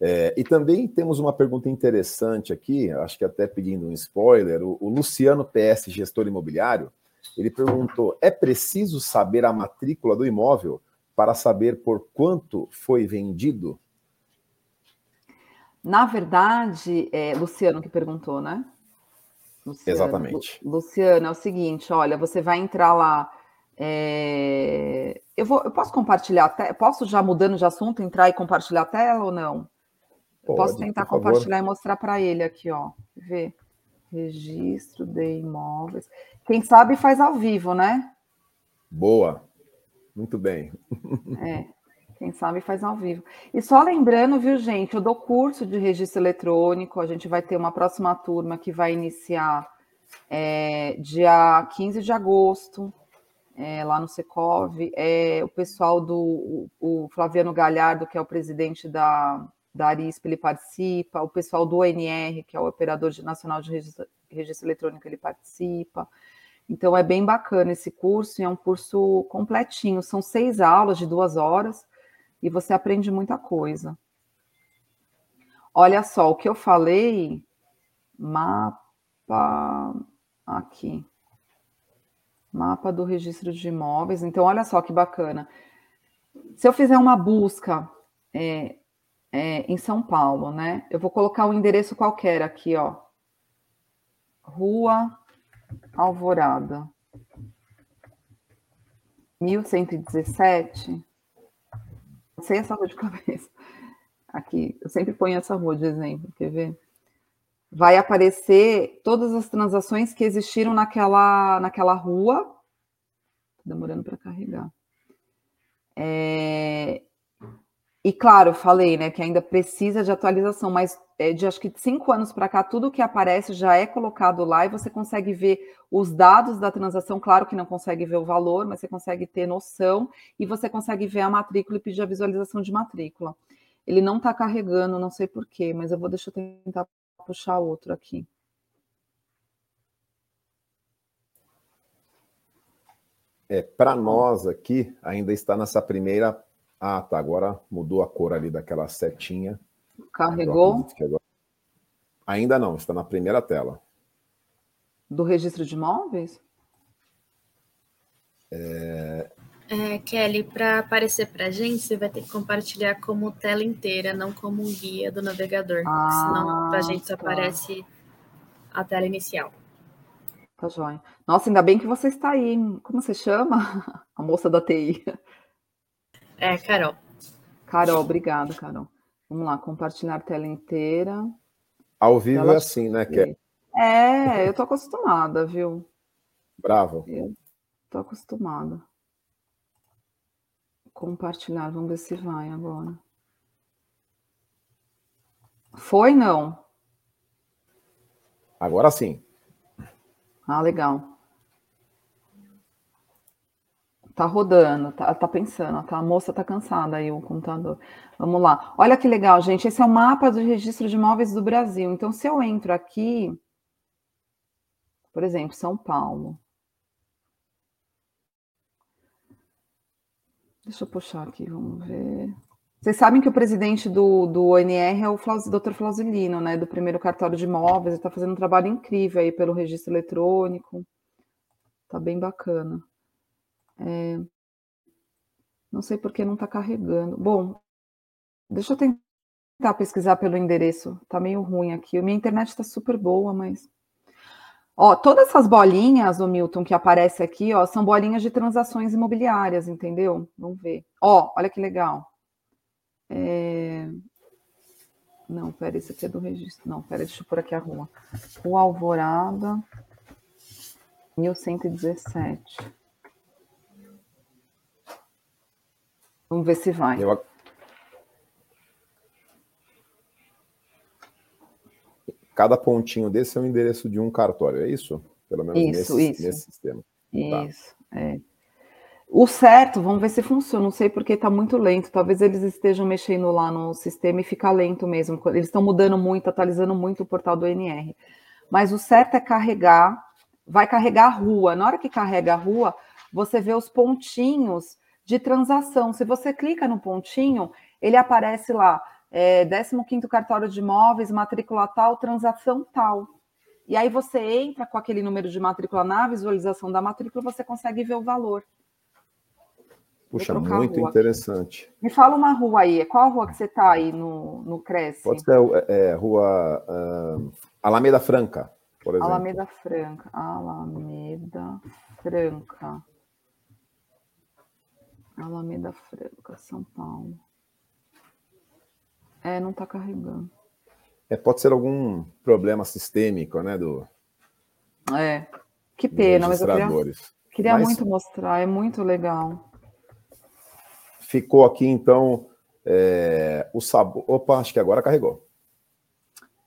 É, e também temos uma pergunta interessante aqui, acho que até pedindo um spoiler, o, o Luciano PS, gestor imobiliário, ele perguntou: é preciso saber a matrícula do imóvel para saber por quanto foi vendido? Na verdade, é Luciano que perguntou, né? Luciano, Exatamente. Luciano, é o seguinte: olha, você vai entrar lá. É... Eu, vou, eu posso compartilhar até. Posso já mudando de assunto, entrar e compartilhar a tela ou não? Pode, posso tentar compartilhar e mostrar para ele aqui, ó. Ver. Registro de imóveis. Quem sabe faz ao vivo, né? Boa. Muito bem. É. Quem sabe faz ao vivo. E só lembrando, viu, gente, eu dou curso de registro eletrônico. A gente vai ter uma próxima turma que vai iniciar é, dia 15 de agosto, é, lá no Secov. É, o pessoal do o, o Flaviano Galhardo, que é o presidente da, da Arisp, ele participa. O pessoal do ONR, que é o Operador Nacional de Registro, Registro Eletrônico, ele participa. Então é bem bacana esse curso, é um curso completinho, são seis aulas de duas horas e você aprende muita coisa. Olha só, o que eu falei, mapa aqui, mapa do registro de imóveis. Então, olha só que bacana. Se eu fizer uma busca é, é, em São Paulo, né? Eu vou colocar um endereço qualquer aqui, ó. Rua Alvorada. 1117. Não sei essa rua de cabeça. Aqui, eu sempre ponho essa rua de exemplo, quer ver? Vai aparecer todas as transações que existiram naquela, naquela rua. Demorando para carregar. É, e claro, falei, né, que ainda precisa de atualização, mas é, de acho que cinco anos para cá, tudo que aparece já é colocado lá e você consegue ver os dados da transação. Claro que não consegue ver o valor, mas você consegue ter noção e você consegue ver a matrícula e pedir a visualização de matrícula. Ele não está carregando, não sei porquê, mas eu vou deixar tentar puxar outro aqui. É, para nós aqui, ainda está nessa primeira ah, tá. Agora mudou a cor ali daquela setinha. Carregou? Agora... Ainda não, está na primeira tela. Do registro de imóveis? É... É, Kelly, para aparecer para a gente, você vai ter que compartilhar como tela inteira, não como um guia do navegador. Ah, senão para a gente só tá. aparece a tela inicial. Tá joia. Nossa, ainda bem que você está aí. Como você chama? A moça da TI. É, Carol. Carol, obrigada, Carol. Vamos lá, compartilhar a tela inteira. Ao vivo tela é assim, né, Kelly? É, eu tô acostumada, viu? Bravo. Eu tô acostumada. Compartilhar, vamos ver se vai agora. Foi, não? Agora sim. Ah, legal. Tá rodando, tá, tá pensando, tá, a moça tá cansada aí, o computador. Vamos lá. Olha que legal, gente. Esse é o mapa do registro de imóveis do Brasil. Então, se eu entro aqui, por exemplo, São Paulo. Deixa eu puxar aqui, vamos ver. Vocês sabem que o presidente do, do ONR é o Flaus, Dr. Flausilino, né? Do primeiro cartório de imóveis. Ele está fazendo um trabalho incrível aí pelo registro eletrônico. Tá bem bacana. É... Não sei por que não está carregando. Bom, deixa eu tentar pesquisar pelo endereço. Tá meio ruim aqui. Minha internet está super boa, mas. Ó, todas essas bolinhas, o Milton, que aparece aqui, ó, são bolinhas de transações imobiliárias, entendeu? Vamos ver. Ó, olha que legal. É... Não, pera, esse aqui é do registro. Não, pera, deixa eu pôr aqui a rua. Rua Alvorada. 1117. Vamos ver se vai. Eu... Cada pontinho desse é o endereço de um cartório, é isso? Pelo menos isso, nesse, isso. nesse sistema. Tá. Isso, tá. é. O certo, vamos ver se funciona. Não sei porque está muito lento. Talvez eles estejam mexendo lá no sistema e fica lento mesmo. Eles estão mudando muito, atualizando muito o portal do NR. Mas o certo é carregar, vai carregar a rua. Na hora que carrega a rua, você vê os pontinhos de transação. Se você clica no pontinho, ele aparece lá, é, 15º cartório de imóveis, matrícula tal, transação tal. E aí você entra com aquele número de matrícula na visualização da matrícula, você consegue ver o valor. Puxa, muito interessante. Me fala uma rua aí. Qual a rua que você está aí no, no Cresce? Pode ser é, é rua uh, Alameda Franca, por exemplo. Alameda Franca. Alameda Franca. Alameda Franca, São Paulo. É, não está carregando. É, pode ser algum problema sistêmico, né? Do, é, que pena, mas eu queria, queria mas, muito mostrar, é muito legal. Ficou aqui, então, é, o sabor. Opa, acho que agora carregou.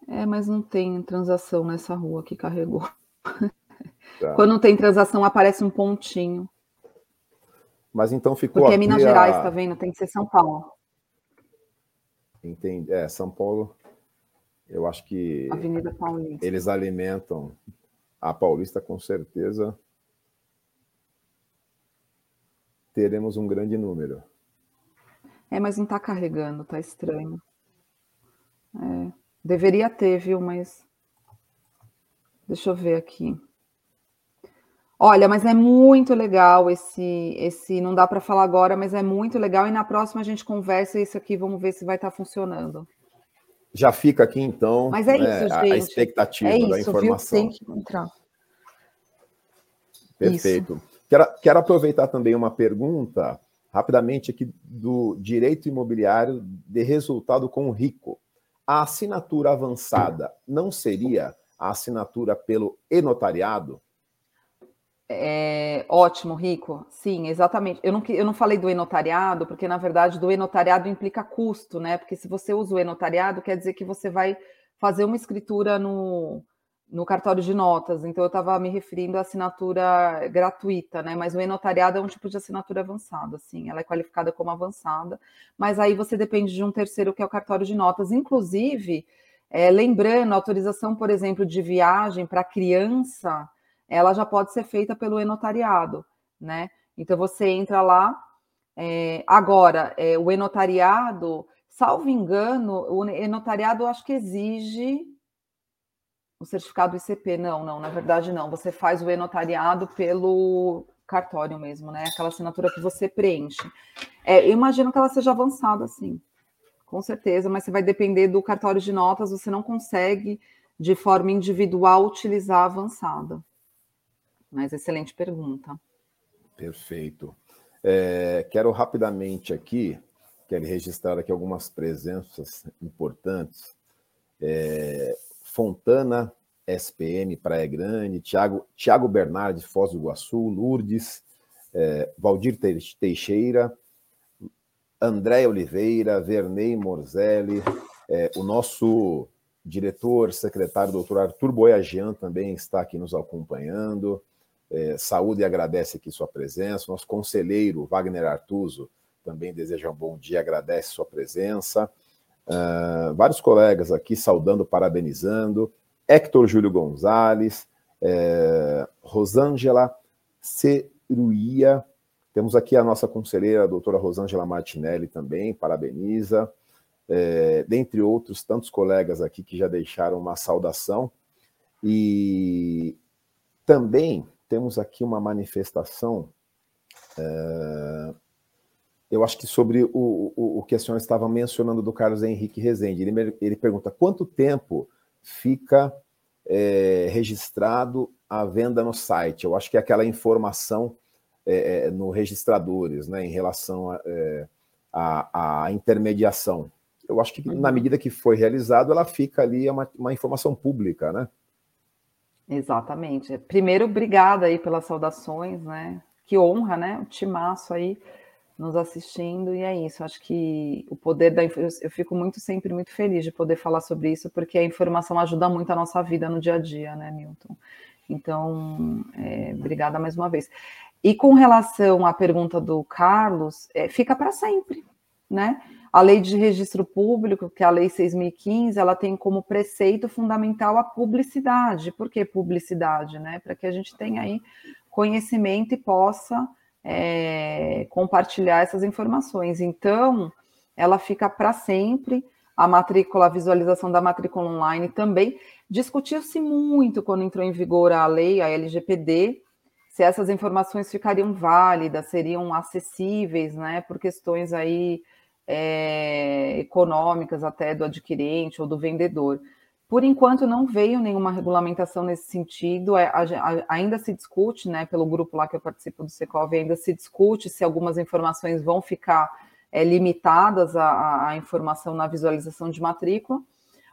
É, mas não tem transação nessa rua que carregou. Tá. Quando não tem transação, aparece um pontinho. Mas então ficou. Porque é Minas Gerais, a... tá vendo? Tem que ser São Paulo. Entendi. É, São Paulo. Eu acho que Avenida Paulista. eles alimentam a Paulista com certeza. Teremos um grande número. É, mas não está carregando, tá estranho. É, deveria ter, viu? Mas deixa eu ver aqui. Olha, mas é muito legal esse, esse não dá para falar agora, mas é muito legal e na próxima a gente conversa isso aqui, vamos ver se vai estar tá funcionando. Já fica aqui então. Mas é isso, né, gente. A expectativa é isso, da informação. Viu? Tem que entrar. Perfeito. Isso. Quero, quero aproveitar também uma pergunta rapidamente aqui do direito imobiliário de resultado com o rico. A assinatura avançada não seria a assinatura pelo e-notariado? É, ótimo, Rico. Sim, exatamente. Eu não, eu não falei do enotariado, porque na verdade do enotariado implica custo, né? Porque se você usa o enotariado, quer dizer que você vai fazer uma escritura no, no cartório de notas. Então eu estava me referindo à assinatura gratuita, né? Mas o enotariado é um tipo de assinatura avançada, assim, ela é qualificada como avançada, mas aí você depende de um terceiro que é o cartório de notas. Inclusive, é, lembrando, autorização, por exemplo, de viagem para criança ela já pode ser feita pelo enotariado, né? Então você entra lá. É, agora, é, o enotariado, salvo engano, o enotariado acho que exige o certificado ICP. Não, não, na verdade não. Você faz o enotariado pelo cartório mesmo, né? Aquela assinatura que você preenche. É, eu imagino que ela seja avançada, assim, com certeza, mas você vai depender do cartório de notas, você não consegue de forma individual utilizar a avançada. Mas excelente pergunta. Perfeito. É, quero rapidamente aqui, quero registrar aqui algumas presenças importantes. É, Fontana, SPM, Praia Grande, Tiago, Tiago Bernardi, Foz do Iguaçu, Lourdes, é, Valdir Teixeira, André Oliveira, Vernei Morzelli, é, o nosso diretor, secretário, doutor Arthur Boiagian também está aqui nos acompanhando é, saúde e agradece aqui sua presença. Nosso conselheiro Wagner Artuso também deseja um bom dia, agradece sua presença. Uh, vários colegas aqui saudando, parabenizando. Hector Júlio Gonzalez, é, Rosângela Ceruia. Temos aqui a nossa conselheira, a doutora Rosângela Martinelli, também, parabeniza. É, dentre outros tantos colegas aqui que já deixaram uma saudação. E também temos aqui uma manifestação, é, eu acho que sobre o, o, o, que a senhora estava mencionando do Carlos Henrique Rezende. Ele, ele pergunta quanto tempo fica é, registrado a venda no site. Eu acho que é aquela informação é, no registradores, né, em relação à é, intermediação. Eu acho que na uhum. medida que foi realizado, ela fica ali é uma, uma informação pública, né? Exatamente. Primeiro, obrigada aí pelas saudações, né? Que honra, né? O timaço aí nos assistindo, e é isso. Acho que o poder da eu fico muito sempre muito feliz de poder falar sobre isso, porque a informação ajuda muito a nossa vida no dia a dia, né, Milton? Então, é, obrigada mais uma vez. E com relação à pergunta do Carlos, é, fica para sempre, né? A lei de registro público, que é a lei 6015, ela tem como preceito fundamental a publicidade. Por que publicidade? Né? Para que a gente tenha aí conhecimento e possa é, compartilhar essas informações. Então, ela fica para sempre. A matrícula, a visualização da matrícula online também. Discutiu-se muito quando entrou em vigor a lei, a LGPD, se essas informações ficariam válidas, seriam acessíveis, né, por questões aí é, econômicas até do adquirente ou do vendedor. Por enquanto, não veio nenhuma regulamentação nesse sentido, é, ainda se discute, né, pelo grupo lá que eu participo do Secov, ainda se discute se algumas informações vão ficar é, limitadas à, à informação na visualização de matrícula,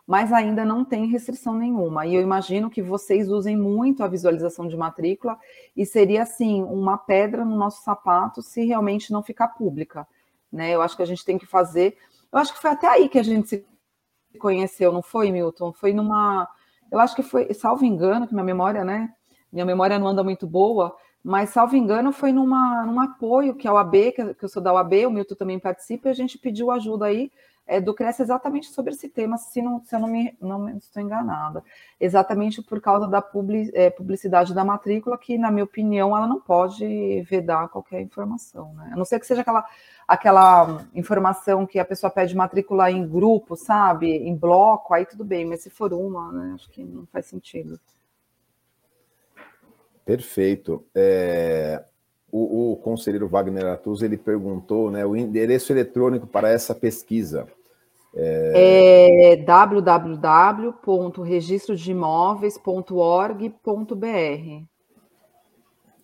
mas ainda não tem restrição nenhuma. E eu imagino que vocês usem muito a visualização de matrícula e seria assim uma pedra no nosso sapato se realmente não ficar pública né? Eu acho que a gente tem que fazer. Eu acho que foi até aí que a gente se conheceu, não foi, Milton? Foi numa. Eu acho que foi, salvo engano, que minha memória, né? Minha memória não anda muito boa, mas salvo engano, foi numa, num apoio que a OAB, que eu sou da OAB, o Milton também participa, e a gente pediu ajuda aí é, do Cresce exatamente sobre esse tema, se, não, se eu não me, não estou enganada. Exatamente por causa da é, publicidade da matrícula, que, na minha opinião, ela não pode vedar qualquer informação. Né? A não ser que seja aquela, aquela informação que a pessoa pede matrícula em grupo, sabe? Em bloco, aí tudo bem, mas se for uma, né, acho que não faz sentido. Perfeito. É, o, o conselheiro Wagner Artus ele perguntou né, o endereço eletrônico para essa pesquisa. É, é www.registrodeimóveis.org.br.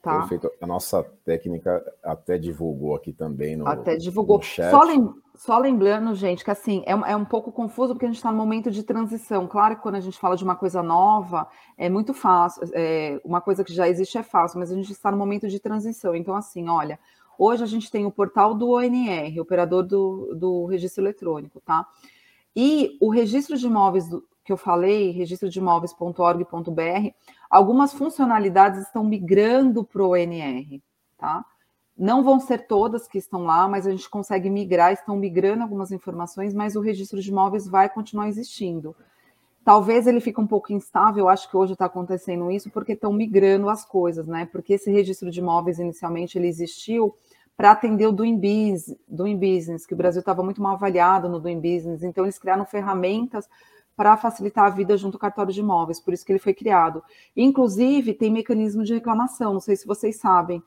Tá? Perfeito. A nossa técnica até divulgou aqui também no Até divulgou. No chat. Só, lem só, lembrando, gente, que assim, é, é um pouco confuso porque a gente está no momento de transição. Claro que quando a gente fala de uma coisa nova, é muito fácil. É, uma coisa que já existe é fácil, mas a gente está no momento de transição. Então, assim, olha, hoje a gente tem o portal do ONR, operador do, do registro eletrônico, tá? E o registro de imóveis que eu falei, registrodeimóveis.org.br, algumas funcionalidades estão migrando para o ONR, tá? Não vão ser todas que estão lá, mas a gente consegue migrar, estão migrando algumas informações, mas o registro de imóveis vai continuar existindo. Talvez ele fique um pouco instável, acho que hoje está acontecendo isso, porque estão migrando as coisas, né? Porque esse registro de imóveis, inicialmente, ele existiu para atender o Doing Business, Doing Business, que o Brasil estava muito mal avaliado no Doing Business, então eles criaram ferramentas para facilitar a vida junto ao cartório de imóveis, por isso que ele foi criado. Inclusive, tem mecanismo de reclamação, não sei se vocês sabem.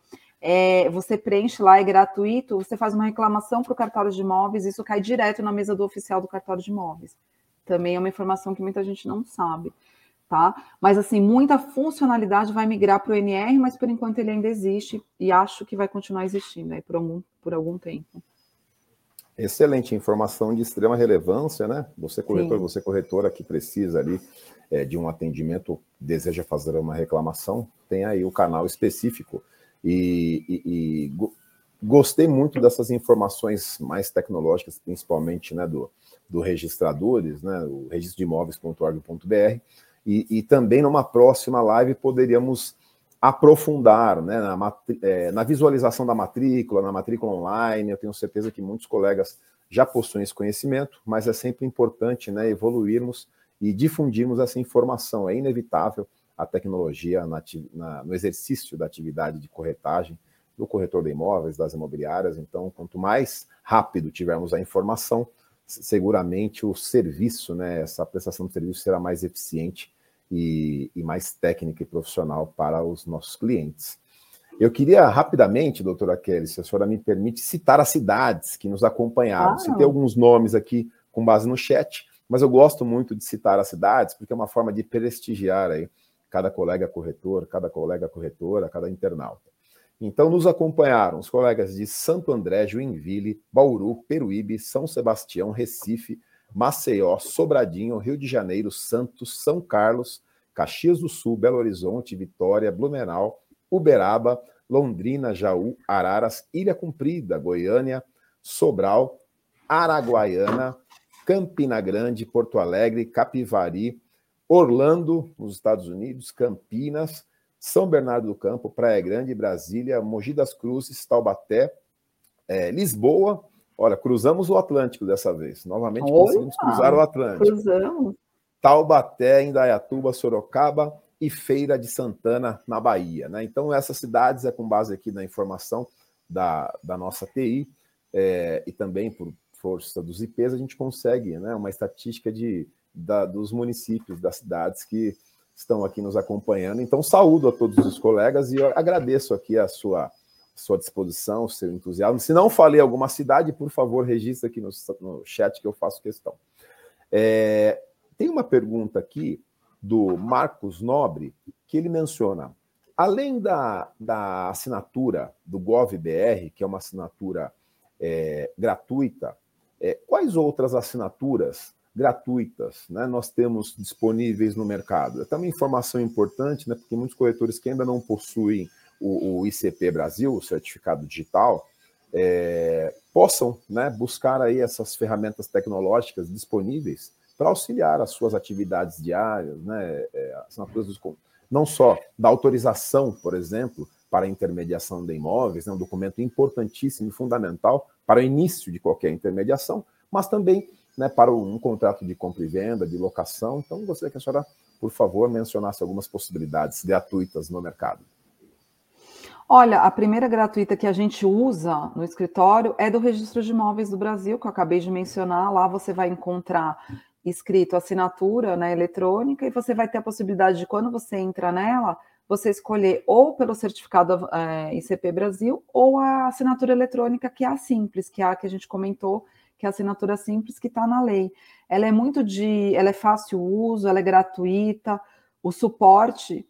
É, você preenche lá, é gratuito, você faz uma reclamação para o cartório de imóveis, isso cai direto na mesa do oficial do cartório de imóveis. Também é uma informação que muita gente não sabe, tá? Mas assim, muita funcionalidade vai migrar para o NR, mas por enquanto ele ainda existe e acho que vai continuar existindo aí por algum, por algum tempo. Excelente informação de extrema relevância, né? Você corretor, Sim. você corretora que precisa ali é, de um atendimento, deseja fazer uma reclamação, tem aí o canal específico. E, e, gostei muito dessas informações mais tecnológicas, principalmente né, do, do registradores, né, o registro de imóveis.org.br, e, e também numa próxima live poderíamos aprofundar né, na, é, na, visualização da matrícula, na matrícula online. Eu tenho certeza que muitos colegas já possuem esse conhecimento, mas é sempre importante né, evoluirmos e difundirmos essa informação. É inevitável a tecnologia na, na, no exercício da atividade de corretagem do corretor de imóveis, das imobiliárias. Então, quanto mais rápido tivermos a informação, seguramente o serviço, né, essa prestação de serviço será mais eficiente e, e mais técnica e profissional para os nossos clientes. Eu queria rapidamente, doutora Kelly, se a senhora me permite, citar as cidades que nos acompanharam. Ah. Citei alguns nomes aqui com base no chat, mas eu gosto muito de citar as cidades, porque é uma forma de prestigiar aí cada colega corretor, cada colega corretora, cada internauta. Então, nos acompanharam os colegas de Santo André, Joinville, Bauru, Peruíbe, São Sebastião, Recife, Maceió, Sobradinho, Rio de Janeiro, Santos, São Carlos, Caxias do Sul, Belo Horizonte, Vitória, Blumenau, Uberaba, Londrina, Jaú, Araras, Ilha Comprida, Goiânia, Sobral, Araguaiana, Campina Grande, Porto Alegre, Capivari, Orlando, nos Estados Unidos, Campinas, São Bernardo do Campo, Praia Grande, Brasília, Mogi das Cruzes, Taubaté, é, Lisboa. Olha, cruzamos o Atlântico dessa vez. Novamente Olha, conseguimos cruzar o Atlântico. Cruzamos. Taubaté, Indaiatuba, Sorocaba e Feira de Santana, na Bahia. Né? Então, essas cidades é com base aqui na informação da, da nossa TI é, e também por força dos IPs, a gente consegue né, uma estatística de, da, dos municípios, das cidades que estão aqui nos acompanhando. Então, saúdo a todos os colegas e agradeço aqui a sua, sua disposição, o seu entusiasmo. Se não falei alguma cidade, por favor, registre aqui no, no chat que eu faço questão. É, tem uma pergunta aqui do Marcos Nobre, que ele menciona, além da, da assinatura do GovBR, que é uma assinatura é, gratuita, é, quais outras assinaturas gratuitas né, nós temos disponíveis no mercado? É também informação importante, né, porque muitos corretores que ainda não possuem o, o ICP Brasil, o certificado digital, é, possam né, buscar aí essas ferramentas tecnológicas disponíveis para auxiliar as suas atividades diárias, né, é, assinaturas dos, não só da autorização, por exemplo, para a intermediação de imóveis, né, um documento importantíssimo e fundamental para o início de qualquer intermediação, mas também né, para um contrato de compra e venda, de locação. Então, gostaria que a senhora, por favor, mencionasse algumas possibilidades gratuitas no mercado. Olha, a primeira gratuita que a gente usa no escritório é do Registro de Imóveis do Brasil, que eu acabei de mencionar. Lá você vai encontrar escrito assinatura né, eletrônica e você vai ter a possibilidade de, quando você entra nela, você escolher ou pelo certificado é, ICP Brasil ou a assinatura eletrônica, que é a simples, que é a que a gente comentou, que é a assinatura simples que está na lei. Ela é muito de. Ela é fácil uso, ela é gratuita, o suporte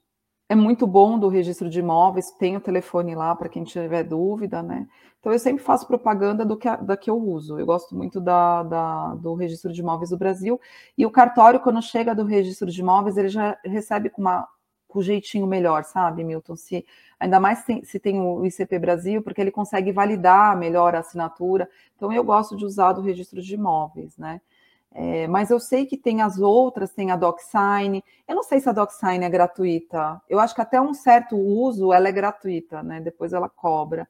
é muito bom do registro de imóveis, tem o telefone lá para quem tiver dúvida, né? Então eu sempre faço propaganda do que, da que eu uso. Eu gosto muito da, da, do registro de imóveis do Brasil. E o cartório, quando chega do registro de imóveis, ele já recebe com, uma, com jeitinho melhor, sabe, Milton? Se, ainda mais tem, se tem o ICP Brasil, porque ele consegue validar melhor a assinatura. Então eu gosto de usar do registro de imóveis, né? É, mas eu sei que tem as outras, tem a DocSign. Eu não sei se a DocSign é gratuita. Eu acho que até um certo uso ela é gratuita, né? Depois ela cobra.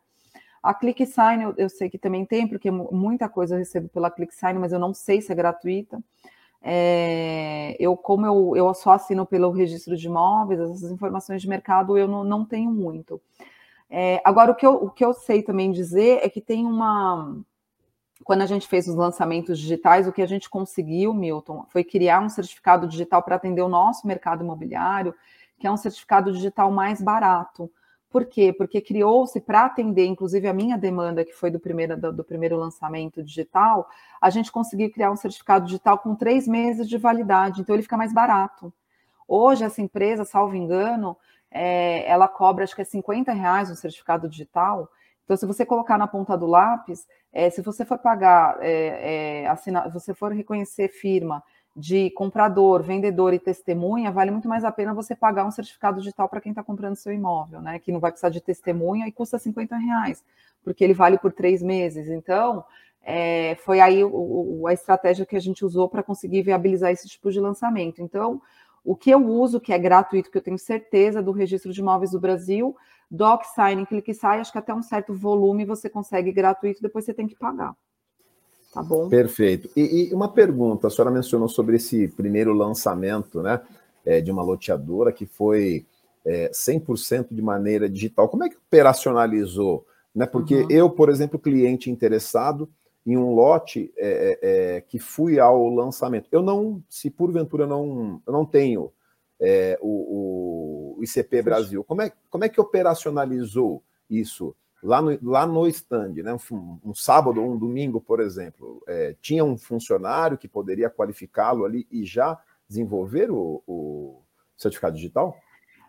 A ClickSign eu, eu sei que também tem, porque muita coisa eu recebo pela ClickSign, mas eu não sei se é gratuita. É, eu, como eu, eu só assino pelo registro de imóveis, essas informações de mercado eu não, não tenho muito. É, agora, o que, eu, o que eu sei também dizer é que tem uma quando a gente fez os lançamentos digitais, o que a gente conseguiu, Milton, foi criar um certificado digital para atender o nosso mercado imobiliário, que é um certificado digital mais barato. Por quê? Porque criou-se para atender, inclusive, a minha demanda, que foi do primeiro, do, do, primeiro lançamento digital, a gente conseguiu criar um certificado digital com três meses de validade, então ele fica mais barato. Hoje, essa empresa, salvo engano, é, ela cobra acho que é 50 reais o certificado digital. Então, se você colocar na ponta do lápis, é, se você for pagar, é, é, assinar, você for reconhecer firma de comprador, vendedor e testemunha, vale muito mais a pena você pagar um certificado digital para quem está comprando seu imóvel, né? Que não vai precisar de testemunha e custa 50 reais, porque ele vale por três meses. Então, é, foi aí o, o, a estratégia que a gente usou para conseguir viabilizar esse tipo de lançamento. Então, o que eu uso, que é gratuito, que eu tenho certeza do registro de imóveis do Brasil, DocSign, ClickSign, acho que até um certo volume você consegue gratuito, depois você tem que pagar. Tá bom? Perfeito. E, e uma pergunta, a senhora mencionou sobre esse primeiro lançamento, né, é, de uma loteadora que foi é, 100% de maneira digital. Como é que operacionalizou? Né? Porque uhum. eu, por exemplo, cliente interessado em um lote é, é, é que fui ao lançamento, eu não, se porventura eu não, eu não tenho é, o, o, ICP Brasil. Como é, como é que operacionalizou isso lá no, lá no stand? Né? Um, um sábado ou um domingo, por exemplo, é, tinha um funcionário que poderia qualificá-lo ali e já desenvolver o, o certificado digital?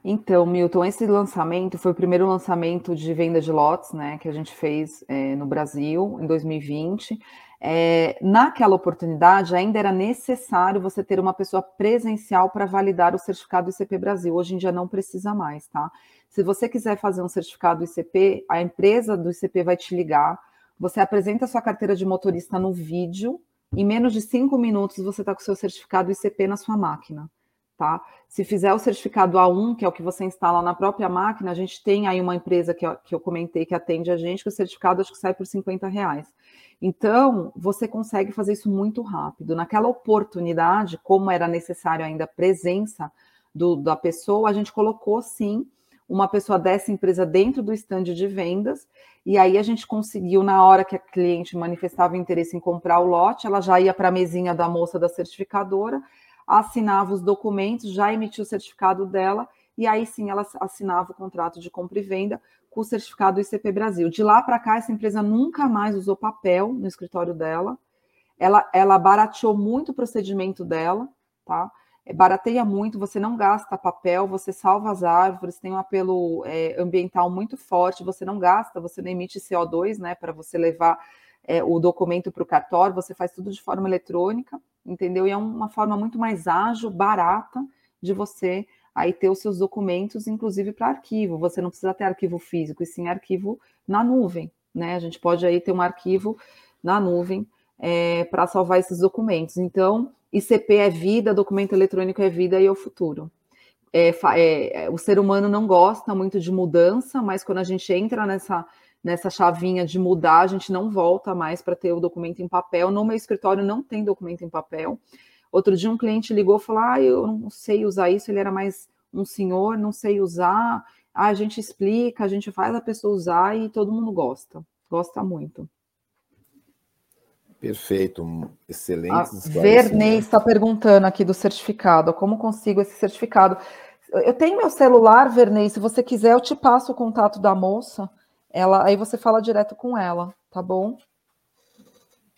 Então, Milton, esse lançamento foi o primeiro lançamento de venda de lotes, né, que a gente fez é, no Brasil em 2020. é, naquela oportunidade ainda era necessário você ter uma pessoa presencial para validar o certificado ICP Brasil. Hoje em dia não precisa mais, tá? Se você quiser fazer um certificado ICP, a empresa do ICP vai te ligar, você apresenta a sua carteira de motorista no vídeo, em menos de cinco minutos você está com o seu certificado ICP na sua máquina tá? Se fizer o certificado A1, que é o que você instala na própria máquina, a gente tem aí uma empresa que eu, que eu comentei que atende a gente, que o certificado acho que sai por 50 reais. Então, você consegue fazer isso muito rápido. Naquela oportunidade, como era necessário ainda a presença do, da pessoa, a gente colocou sim uma pessoa dessa empresa dentro do estande de vendas, e aí a gente conseguiu, na hora que a cliente manifestava interesse em comprar o lote, ela já ia para a mesinha da moça da certificadora, assinava os documentos, já emitia o certificado dela, e aí sim ela assinava o contrato de compra e venda com o certificado ICP Brasil. De lá para cá, essa empresa nunca mais usou papel no escritório dela. Ela, ela barateou muito o procedimento dela, tá? É, barateia muito, você não gasta papel, você salva as árvores, tem um apelo é, ambiental muito forte, você não gasta, você não emite CO2, né, para você levar é, o documento para o cartório, você faz tudo de forma eletrônica entendeu? E é uma forma muito mais ágil, barata de você aí ter os seus documentos, inclusive para arquivo. Você não precisa ter arquivo físico, e sim arquivo na nuvem, né? A gente pode aí ter um arquivo na nuvem é, para salvar esses documentos. Então, ICP é vida, documento eletrônico é vida e é o futuro. É, é, o ser humano não gosta muito de mudança, mas quando a gente entra nessa nessa chavinha de mudar, a gente não volta mais para ter o documento em papel. No meu escritório não tem documento em papel. Outro dia um cliente ligou e falou: Ah, eu não sei usar isso. Ele era mais um senhor, não sei usar. Ah, a gente explica, a gente faz a pessoa usar e todo mundo gosta. Gosta muito. Perfeito, excelente. Vernei está perguntando aqui do certificado, como consigo esse certificado? Eu tenho meu celular, Vernei, se você quiser eu te passo o contato da moça, ela, aí você fala direto com ela, tá bom?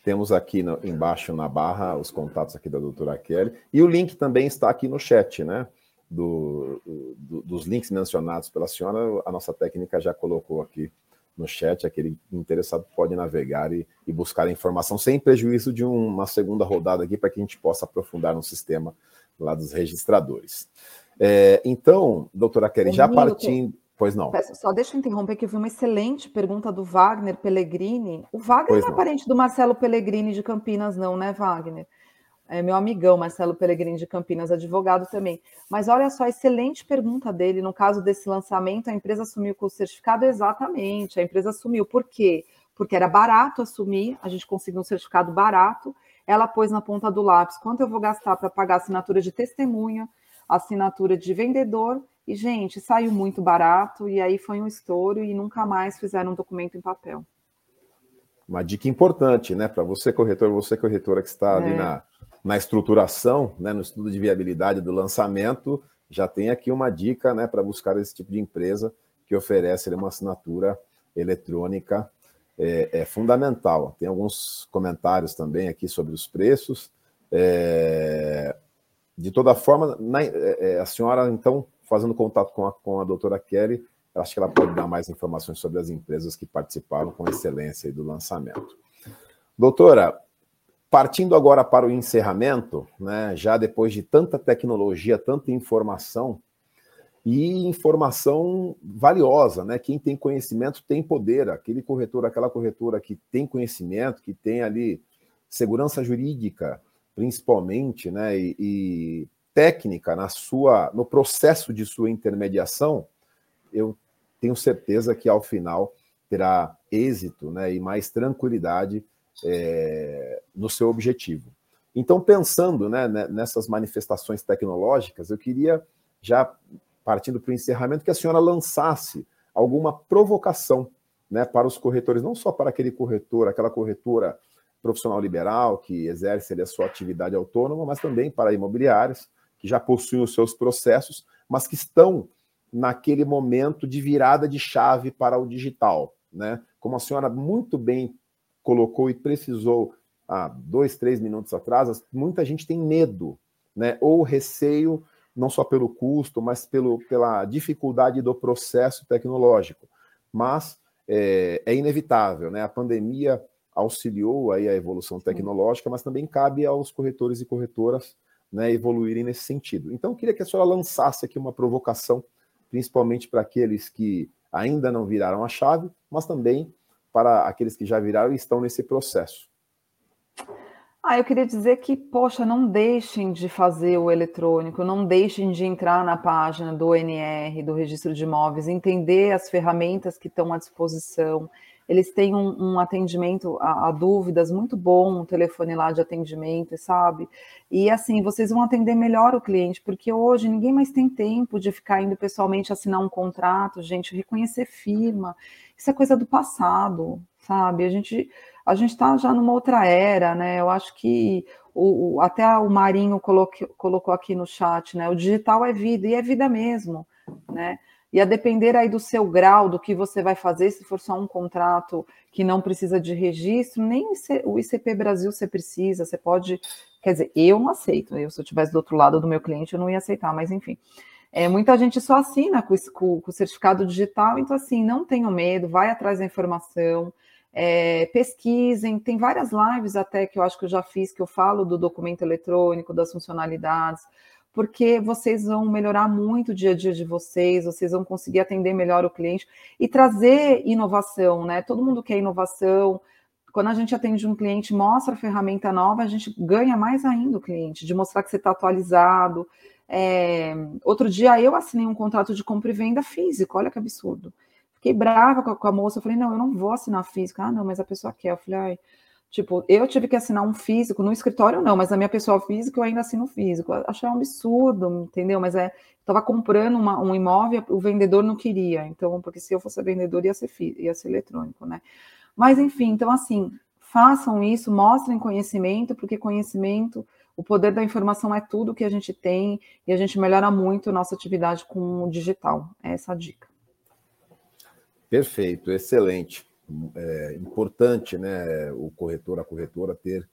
Temos aqui no, embaixo na barra os contatos aqui da doutora Kelly. E o link também está aqui no chat, né? Do, do, dos links mencionados pela senhora, a nossa técnica já colocou aqui no chat. Aquele interessado pode navegar e, e buscar a informação sem prejuízo de uma segunda rodada aqui para que a gente possa aprofundar no sistema lá dos registradores. É, então, doutora Kelly, já partindo. Pois não. Só deixa eu interromper que eu vi uma excelente pergunta do Wagner Pellegrini. O Wagner não é parente do Marcelo Pellegrini de Campinas, não, né, Wagner? É meu amigão Marcelo Pellegrini de Campinas, advogado também. Mas olha só, excelente pergunta dele. No caso desse lançamento, a empresa assumiu com o certificado exatamente. A empresa assumiu. Por quê? Porque era barato assumir, a gente conseguiu um certificado barato. Ela pôs na ponta do lápis quanto eu vou gastar para pagar assinatura de testemunha, assinatura de vendedor e, gente, saiu muito barato e aí foi um estouro e nunca mais fizeram um documento em papel. Uma dica importante, né, para você corretor, você corretora que está é. ali na, na estruturação, né, no estudo de viabilidade do lançamento, já tem aqui uma dica, né, para buscar esse tipo de empresa que oferece uma assinatura eletrônica é, é, fundamental. Tem alguns comentários também aqui sobre os preços. É, de toda forma, na, é, é, a senhora então fazendo contato com a, com a doutora Kelly, acho que ela pode dar mais informações sobre as empresas que participaram com excelência do lançamento. Doutora, partindo agora para o encerramento, né, já depois de tanta tecnologia, tanta informação, e informação valiosa, né? Quem tem conhecimento tem poder. Aquele corretor, aquela corretora que tem conhecimento, que tem ali segurança jurídica, principalmente, né? E, e técnica na sua, no processo de sua intermediação, eu tenho certeza que ao final terá êxito né, e mais tranquilidade é, no seu objetivo. Então, pensando né, nessas manifestações tecnológicas, eu queria, já partindo para o encerramento, que a senhora lançasse alguma provocação né, para os corretores, não só para aquele corretor, aquela corretora profissional liberal que exerce ali, a sua atividade autônoma, mas também para imobiliários, que já possuem os seus processos, mas que estão naquele momento de virada de chave para o digital. Né? Como a senhora muito bem colocou e precisou há dois, três minutos atrás, muita gente tem medo, né? ou receio, não só pelo custo, mas pelo, pela dificuldade do processo tecnológico. Mas é, é inevitável, né? a pandemia auxiliou aí a evolução tecnológica, mas também cabe aos corretores e corretoras né, evoluírem nesse sentido. Então, eu queria que a senhora lançasse aqui uma provocação, principalmente para aqueles que ainda não viraram a chave, mas também para aqueles que já viraram e estão nesse processo. Ah, eu queria dizer que, poxa, não deixem de fazer o eletrônico, não deixem de entrar na página do ONR, do Registro de Imóveis, entender as ferramentas que estão à disposição. Eles têm um, um atendimento a, a, dúvidas muito bom, um telefone lá de atendimento, sabe? E assim, vocês vão atender melhor o cliente, porque hoje ninguém mais tem tempo de ficar indo pessoalmente assinar um contrato, gente, reconhecer firma. Isso é coisa do passado, sabe? A gente a gente está já numa outra era, né? Eu acho que o, o, até o Marinho coloque, colocou aqui no chat, né? O digital é vida, e é vida mesmo, né? E a depender aí do seu grau, do que você vai fazer, se for só um contrato que não precisa de registro, nem o ICP Brasil você precisa, você pode. Quer dizer, eu não aceito. Eu, se eu estivesse do outro lado do meu cliente, eu não ia aceitar, mas enfim. É, muita gente só assina com, o certificado digital, então assim, não tenham medo, vai atrás da informação é, pesquisem, tem várias lives até que eu acho que eu já fiz, que eu falo do documento eletrônico, das funcionalidades, porque vocês vão melhorar muito o dia a dia de vocês, vocês vão conseguir atender melhor o cliente e trazer inovação, né? Todo mundo quer inovação. Quando a gente atende um cliente, mostra a ferramenta nova, a gente ganha mais ainda o cliente, de mostrar que você está atualizado. É... Outro dia eu assinei um contrato de compra e venda físico, olha que absurdo. Fiquei brava com a, com a moça. Eu falei, não, eu não vou assinar físico. Ah, não, mas a pessoa quer. Eu falei, ai. Tipo, eu tive que assinar um físico, no escritório não, mas na minha pessoa física eu ainda assino físico. Achei um absurdo, entendeu? Mas é, estava comprando uma, um imóvel, o vendedor não queria, então, porque se eu fosse vendedor ia ser, ia ser eletrônico, né? Mas enfim, então assim, façam isso, mostrem conhecimento, porque conhecimento, o poder da informação é tudo que a gente tem e a gente melhora muito nossa atividade com o digital. É essa a dica. Perfeito, excelente. É importante, né, o corretor, a corretora ter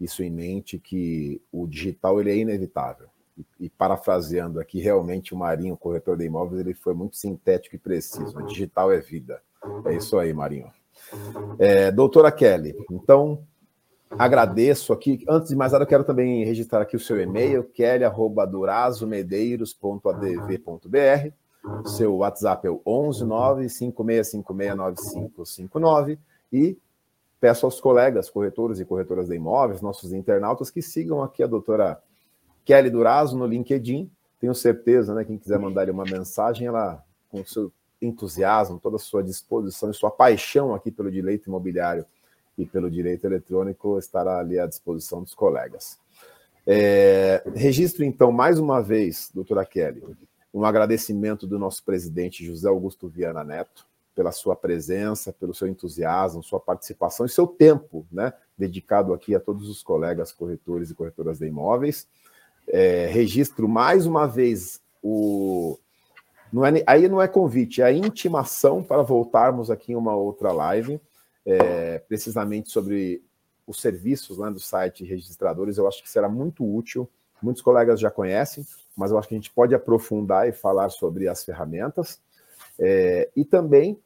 isso em mente que o digital ele é inevitável. E, e parafraseando aqui, realmente o Marinho, o corretor de imóveis, ele foi muito sintético e preciso. O digital é vida. É isso aí, Marinho. É, doutora Kelly, então agradeço aqui. Antes de mais nada, eu quero também registrar aqui o seu e-mail, kelly.durazomedeiros.adv.br. Seu WhatsApp é o 11 956569559 e peço aos colegas, corretores e corretoras de imóveis, nossos internautas, que sigam aqui a doutora Kelly Durazo no LinkedIn. Tenho certeza, né, quem quiser mandar uma mensagem, ela, com seu entusiasmo, toda a sua disposição e sua paixão aqui pelo direito imobiliário e pelo direito eletrônico, estará ali à disposição dos colegas. É, registro, então, mais uma vez, doutora Kelly, um agradecimento do nosso presidente José Augusto Viana Neto pela sua presença, pelo seu entusiasmo, sua participação e seu tempo, né, dedicado aqui a todos os colegas corretores e corretoras de imóveis. É, registro mais uma vez o não é, aí não é convite, é a intimação para voltarmos aqui em uma outra live, é, precisamente sobre os serviços né, do site registradores. Eu acho que será muito útil. Muitos colegas já conhecem, mas eu acho que a gente pode aprofundar e falar sobre as ferramentas é, e também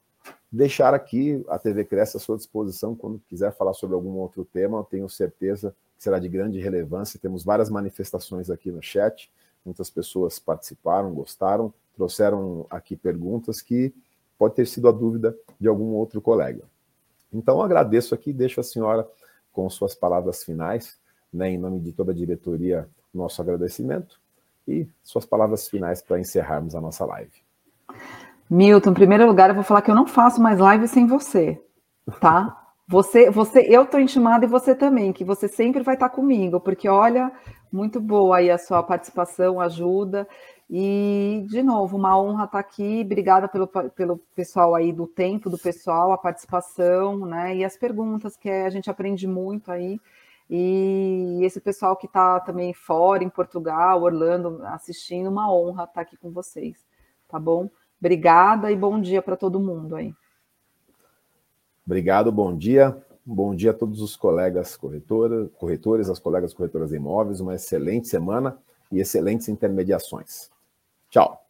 deixar aqui a TV Cresce à sua disposição quando quiser falar sobre algum outro tema. Tenho certeza que será de grande relevância. Temos várias manifestações aqui no chat, muitas pessoas participaram, gostaram, trouxeram aqui perguntas que pode ter sido a dúvida de algum outro colega. Então, agradeço aqui, deixo a senhora com suas palavras finais, né, em nome de toda a diretoria, nosso agradecimento e suas palavras finais para encerrarmos a nossa live. Milton, em primeiro lugar, eu vou falar que eu não faço mais live sem você, tá? Você, você, eu estou intimada e você também, que você sempre vai estar comigo, porque olha, muito boa aí a sua participação, ajuda. E, de novo, uma honra estar aqui. Obrigada pelo, pelo pessoal aí, do tempo do pessoal, a participação, né? E as perguntas, que a gente aprende muito aí. E esse pessoal que está também fora, em Portugal, Orlando, assistindo, uma honra estar aqui com vocês, tá bom? Obrigada e bom dia para todo mundo aí. Obrigado, bom dia. Bom dia a todos os colegas corretora, corretores, as colegas corretoras de imóveis. Uma excelente semana e excelentes intermediações. Tchau.